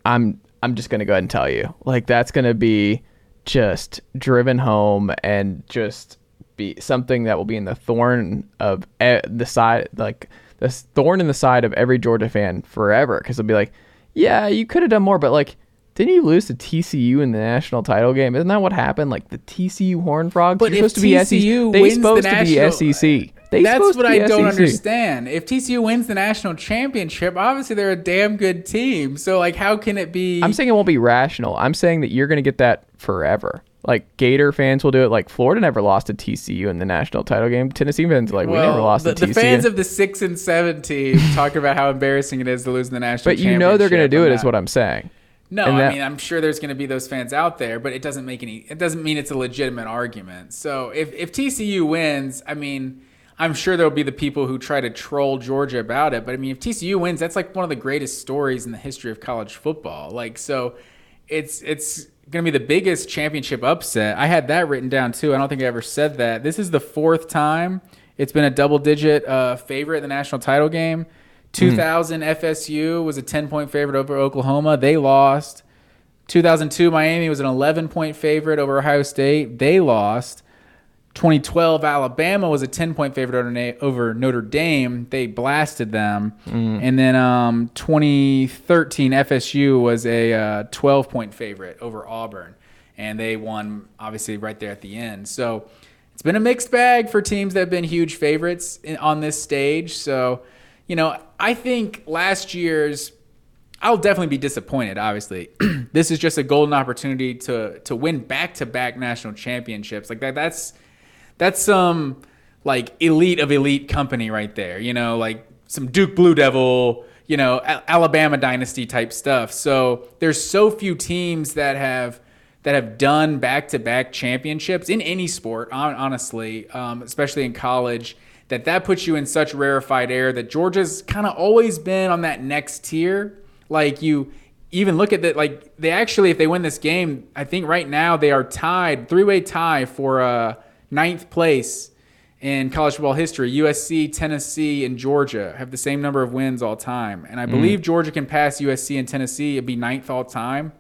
I'm I'm just gonna go ahead and tell you, like that's gonna be just driven home and just be something that will be in the thorn of the side, like the thorn in the side of every Georgia fan forever, because they'll be like, yeah, you could have done more, but like. Didn't you lose to TCU in the national title game? Isn't that what happened? Like the TCU Horn Frogs.
But
supposed to be
TCU
SEC. They
wins the
supposed to
national-
be SEC. They
That's
supposed
what I don't understand. If TCU wins the national championship, obviously they're a damn good team. So like, how can it be?
I'm saying it won't be rational. I'm saying that you're going to get that forever. Like Gator fans will do it. Like Florida never lost to TCU in the national title game. Tennessee fans like we never lost
the,
to
the
TCU.
fans of the six and seven team talking about how embarrassing it is to lose in the national.
but you know they're going to do it. Is what I'm saying.
No, I mean I'm sure there's going to be those fans out there, but it doesn't make any. It doesn't mean it's a legitimate argument. So if if TCU wins, I mean. I'm sure there'll be the people who try to troll Georgia about it, but I mean, if TCU wins, that's like one of the greatest stories in the history of college football. Like, so it's it's going to be the biggest championship upset. I had that written down too. I don't think I ever said that. This is the fourth time it's been a double digit uh, favorite in the national title game. 2000 FSU was a 10 point favorite over Oklahoma. They lost. 2002 Miami was an 11 point favorite over Ohio State. They lost. 2012 Alabama was a 10 point favorite over, Notre Dame. They blasted them. And then um, 2013 FSU was a uh, 12 point favorite over Auburn. And they won, obviously, right there at the end. So it's been a mixed bag for teams that have been huge favorites in, on this stage. So, you know, I think last year's I'll definitely be disappointed. Obviously, this is just a golden opportunity to to win back to back national championships. Like that, that's that's some like elite of elite company right there. You know, like some Duke Blue Devil, you know, Al- Alabama dynasty type stuff. So there's so few teams that have that have done back to back championships in any sport. Honestly, um, especially in college. That that puts you in such rarefied air that Georgia's kind of always been on that next tier. Like you even look at that like they actually if they win this game, I think right now they are tied, three-way tie for uh ninth place in college football history. USC, Tennessee, and Georgia have the same number of wins all time. And I believe Georgia can pass USC and Tennessee, it'd be ninth all time.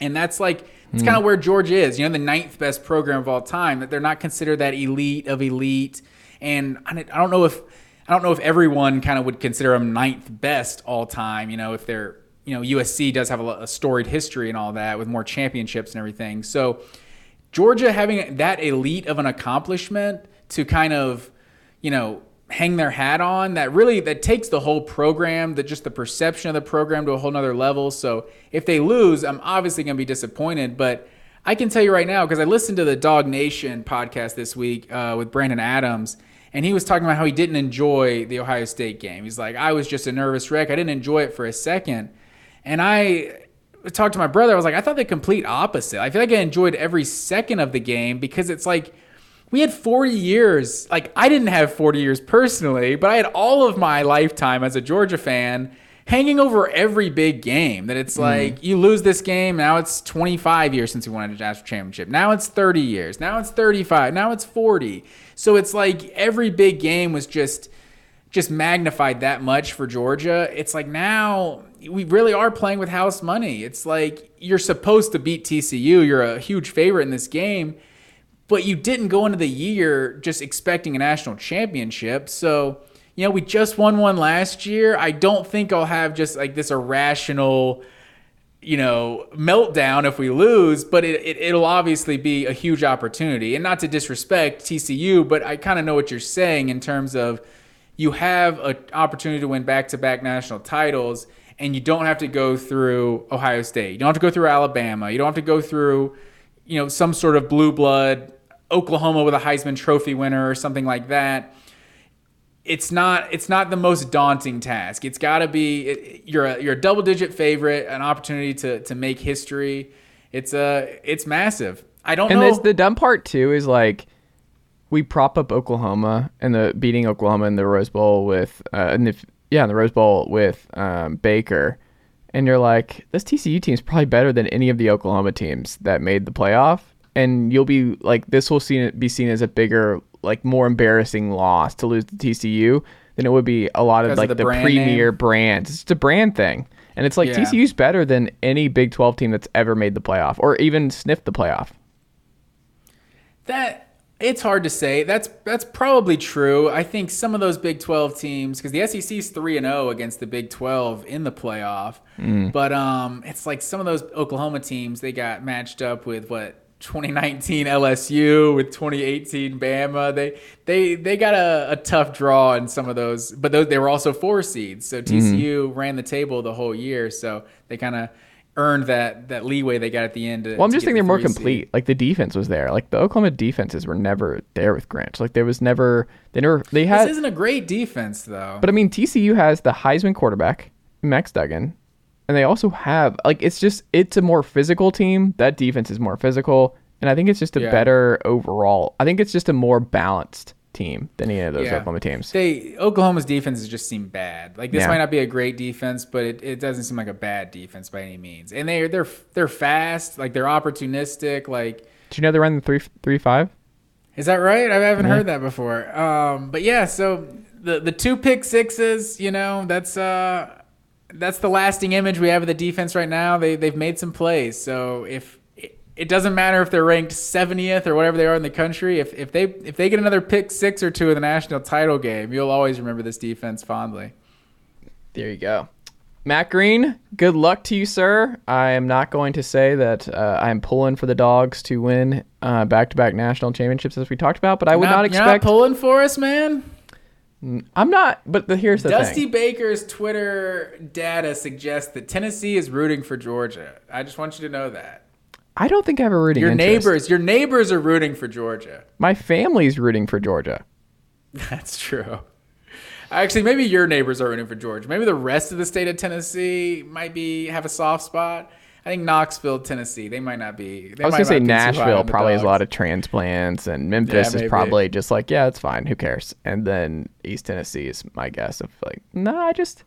And that's like it's kind of where Georgia is, you know, the ninth best program of all time. That they're not considered that elite of elite. And I don't know if I don't know if everyone kind of would consider them ninth best all time. You know, if they're you know USC does have a, a storied history and all that with more championships and everything. So Georgia having that elite of an accomplishment to kind of, you know, hang their hat on that really that takes the whole program, that just the perception of the program to a whole nother level. So if they lose, I'm obviously going to be disappointed, but I can tell you right now because I listened to the Dawg Nation podcast this week uh, with Brandon Adams, and he was talking about how he didn't enjoy the Ohio State game. He's like, I was just a nervous wreck. I didn't enjoy it for a second, and I talked to my brother. I was like, I thought the complete opposite. I feel like I enjoyed every second of the game because it's like we had 40 years. Like I didn't have 40 years personally, but I had all of my lifetime as a Georgia fan hanging over every big game. That it's hmm. like you lose this game, now it's 25 years since we won a national championship. Now it's 30 years. Now it's 35. Now it's 40. So it's like every big game was just just magnified that much for Georgia. It's like now we really are playing with house money. It's like you're supposed to beat TCU. You're a huge favorite in this game, but you didn't go into the year just expecting a national championship. So, you know, we just won one last year. I don't think I'll have just like this irrational, you know, meltdown if we lose, but it, it, it'll obviously be a huge opportunity. And not to disrespect TCU, but I kind of know what you're saying in terms of you have an opportunity to win back to back national titles and you don't have to go through Ohio State. You don't have to go through Alabama. You don't have to go through, you know, some sort of blue blood Oklahoma with a Heisman Trophy winner or something like that. It's not it's not the most daunting task. It's got to be it, you're a, you're a double digit favorite, an opportunity to to make history. It's a it's massive. I don't know.
And
know.
this, the dumb part too is like we prop up Oklahoma and the beating Oklahoma in the Rose Bowl with uh, and if, yeah, in the Rose Bowl with um, Baker, and you're like, this TCU team is probably better than any of the Oklahoma teams that made the playoff, and you'll be like, this will see, be seen as a bigger, like more embarrassing loss to lose to TCU than it would be a lot of
Because of
like
the
the,
brand
premier
name?
brands. It's a brand thing. And it's like
Yeah.
TCU's better than any Big 12 team that's ever made the playoff or even sniffed the playoff.
That it's hard to say. That's that's probably true. I think some of those Big 12 teams because the SEC's 3 and 0 against the Big 12 in the playoff. But um it's like some of those Oklahoma teams they got matched up with what 2019 LSU with 2018 Bama. They they they got a, a tough draw in some of those, but those they were also four seeds. So mm-hmm. TCU ran the table the whole year, so they kind of earned that that leeway they got at the end. To,
Well, I'm just thinking they're more
three seed.
complete. Like the defense was there. Like the Oklahoma defenses were never there with Grant. Like there was never they never they had.
This isn't a great defense though.
But I mean, TCU has the Heisman quarterback Max Duggan, and they also have like it's just it's a more physical team. That defense is more physical, and I think it's just a
Yeah.
better overall. I think it's just a more balanced team than any of those
Yeah.
Oklahoma teams.
They Oklahoma's defenses just seem bad. Like this
Yeah.
might not be a great defense, but it, it doesn't seem like a bad defense by any means. And they they're they're fast, like they're opportunistic. Like
Did you know they run the three three five?
is that right? I haven't heard that before. Um, but yeah, so the the two pick sixes, you know, that's uh that's the lasting image we have of the defense right now. They they've made some plays. So if it doesn't matter if they're ranked 70th or whatever they are in the country. If, if they if they get another pick six or two in the national title game, you'll always remember this defense fondly.
There you go. Matt Green, good luck to you, sir. I am not going to say that uh, I'm pulling for the Dawgs to win uh, back-to-back national championships as we talked about, but I would not,
You're not
expect.
pulling for us, man.
I'm not. But the, here's the
Dusty
thing.
Baker's Twitter data suggests that Tennessee is rooting for Georgia. I just want you to know that.
I don't think I have a rooting
Your
interest.
neighbors, your neighbors are rooting for Georgia.
My family's rooting for Georgia.
That's true. Actually, maybe your neighbors are rooting for Georgia. Maybe the rest of the state of Tennessee might be have a soft spot. I think Knoxville, Tennessee, they might not be. They
I was
might
gonna say
not be too high
Nashville probably has a lot of transplants, and Memphis
maybe.
is probably just like, yeah, it's fine, who cares? And then East Tennessee is my guess of like, no, I just,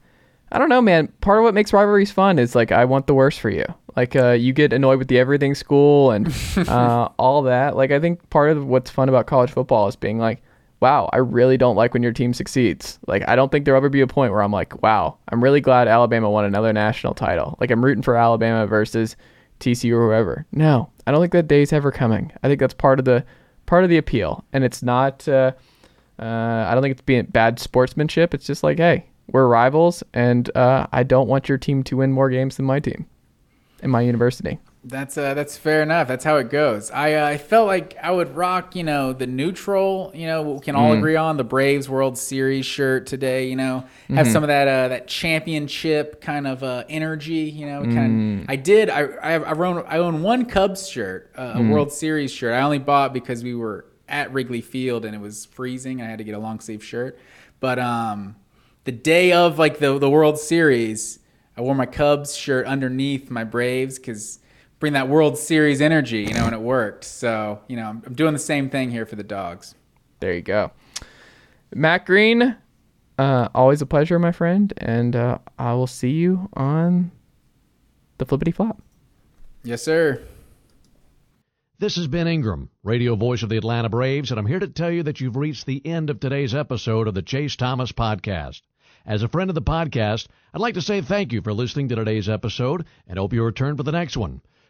I don't know, man. Part of what makes rivalries fun is like, I want the worst for you. Like, uh, you get annoyed with the everything school and uh, all that. Like, I think part of what's fun about college football is being like, wow, I really don't like when your team succeeds. Like, I don't think there'll ever be a point where I'm like, wow, I'm really glad Alabama won another national title. Like, I'm rooting for Alabama versus TCU or whoever. No, I don't think that day's ever coming. I think that's part of the part of the appeal, and it's not. Uh, uh, I don't think it's being bad sportsmanship. It's just like, hey, we're rivals, and uh, I don't want your team to win more games than my team. in my university.
That's uh, that's fair enough. That's how it goes. I uh, I felt like I would rock, you know, the neutral. You know, we can all agree on the Braves World Series shirt today. You know, have some of that uh, that championship kind of uh, energy. You know, kind. Of, I did. I I, I own I own one Cubs shirt, uh, a World Series shirt. I only bought because we were at Wrigley Field and it was freezing. I had to get a long sleeve shirt. But um, the day of like the the World Series, I wore my Cubs shirt underneath my Braves because bring that World Series energy, you know, and it worked. So, you know, I'm, I'm doing the same thing here for the Dawgs.
There you go. Matt Green, uh, always a pleasure, my friend, and uh, I will see you on the flippity flop.
Yes, sir.
This is Ben Ingram, radio voice of the Atlanta Braves, and I'm here to tell you that you've reached the end of today's episode of the Chase Thomas Podcast. As a friend of the podcast, I'd like to say thank you for listening to today's episode and hope you return for the next one.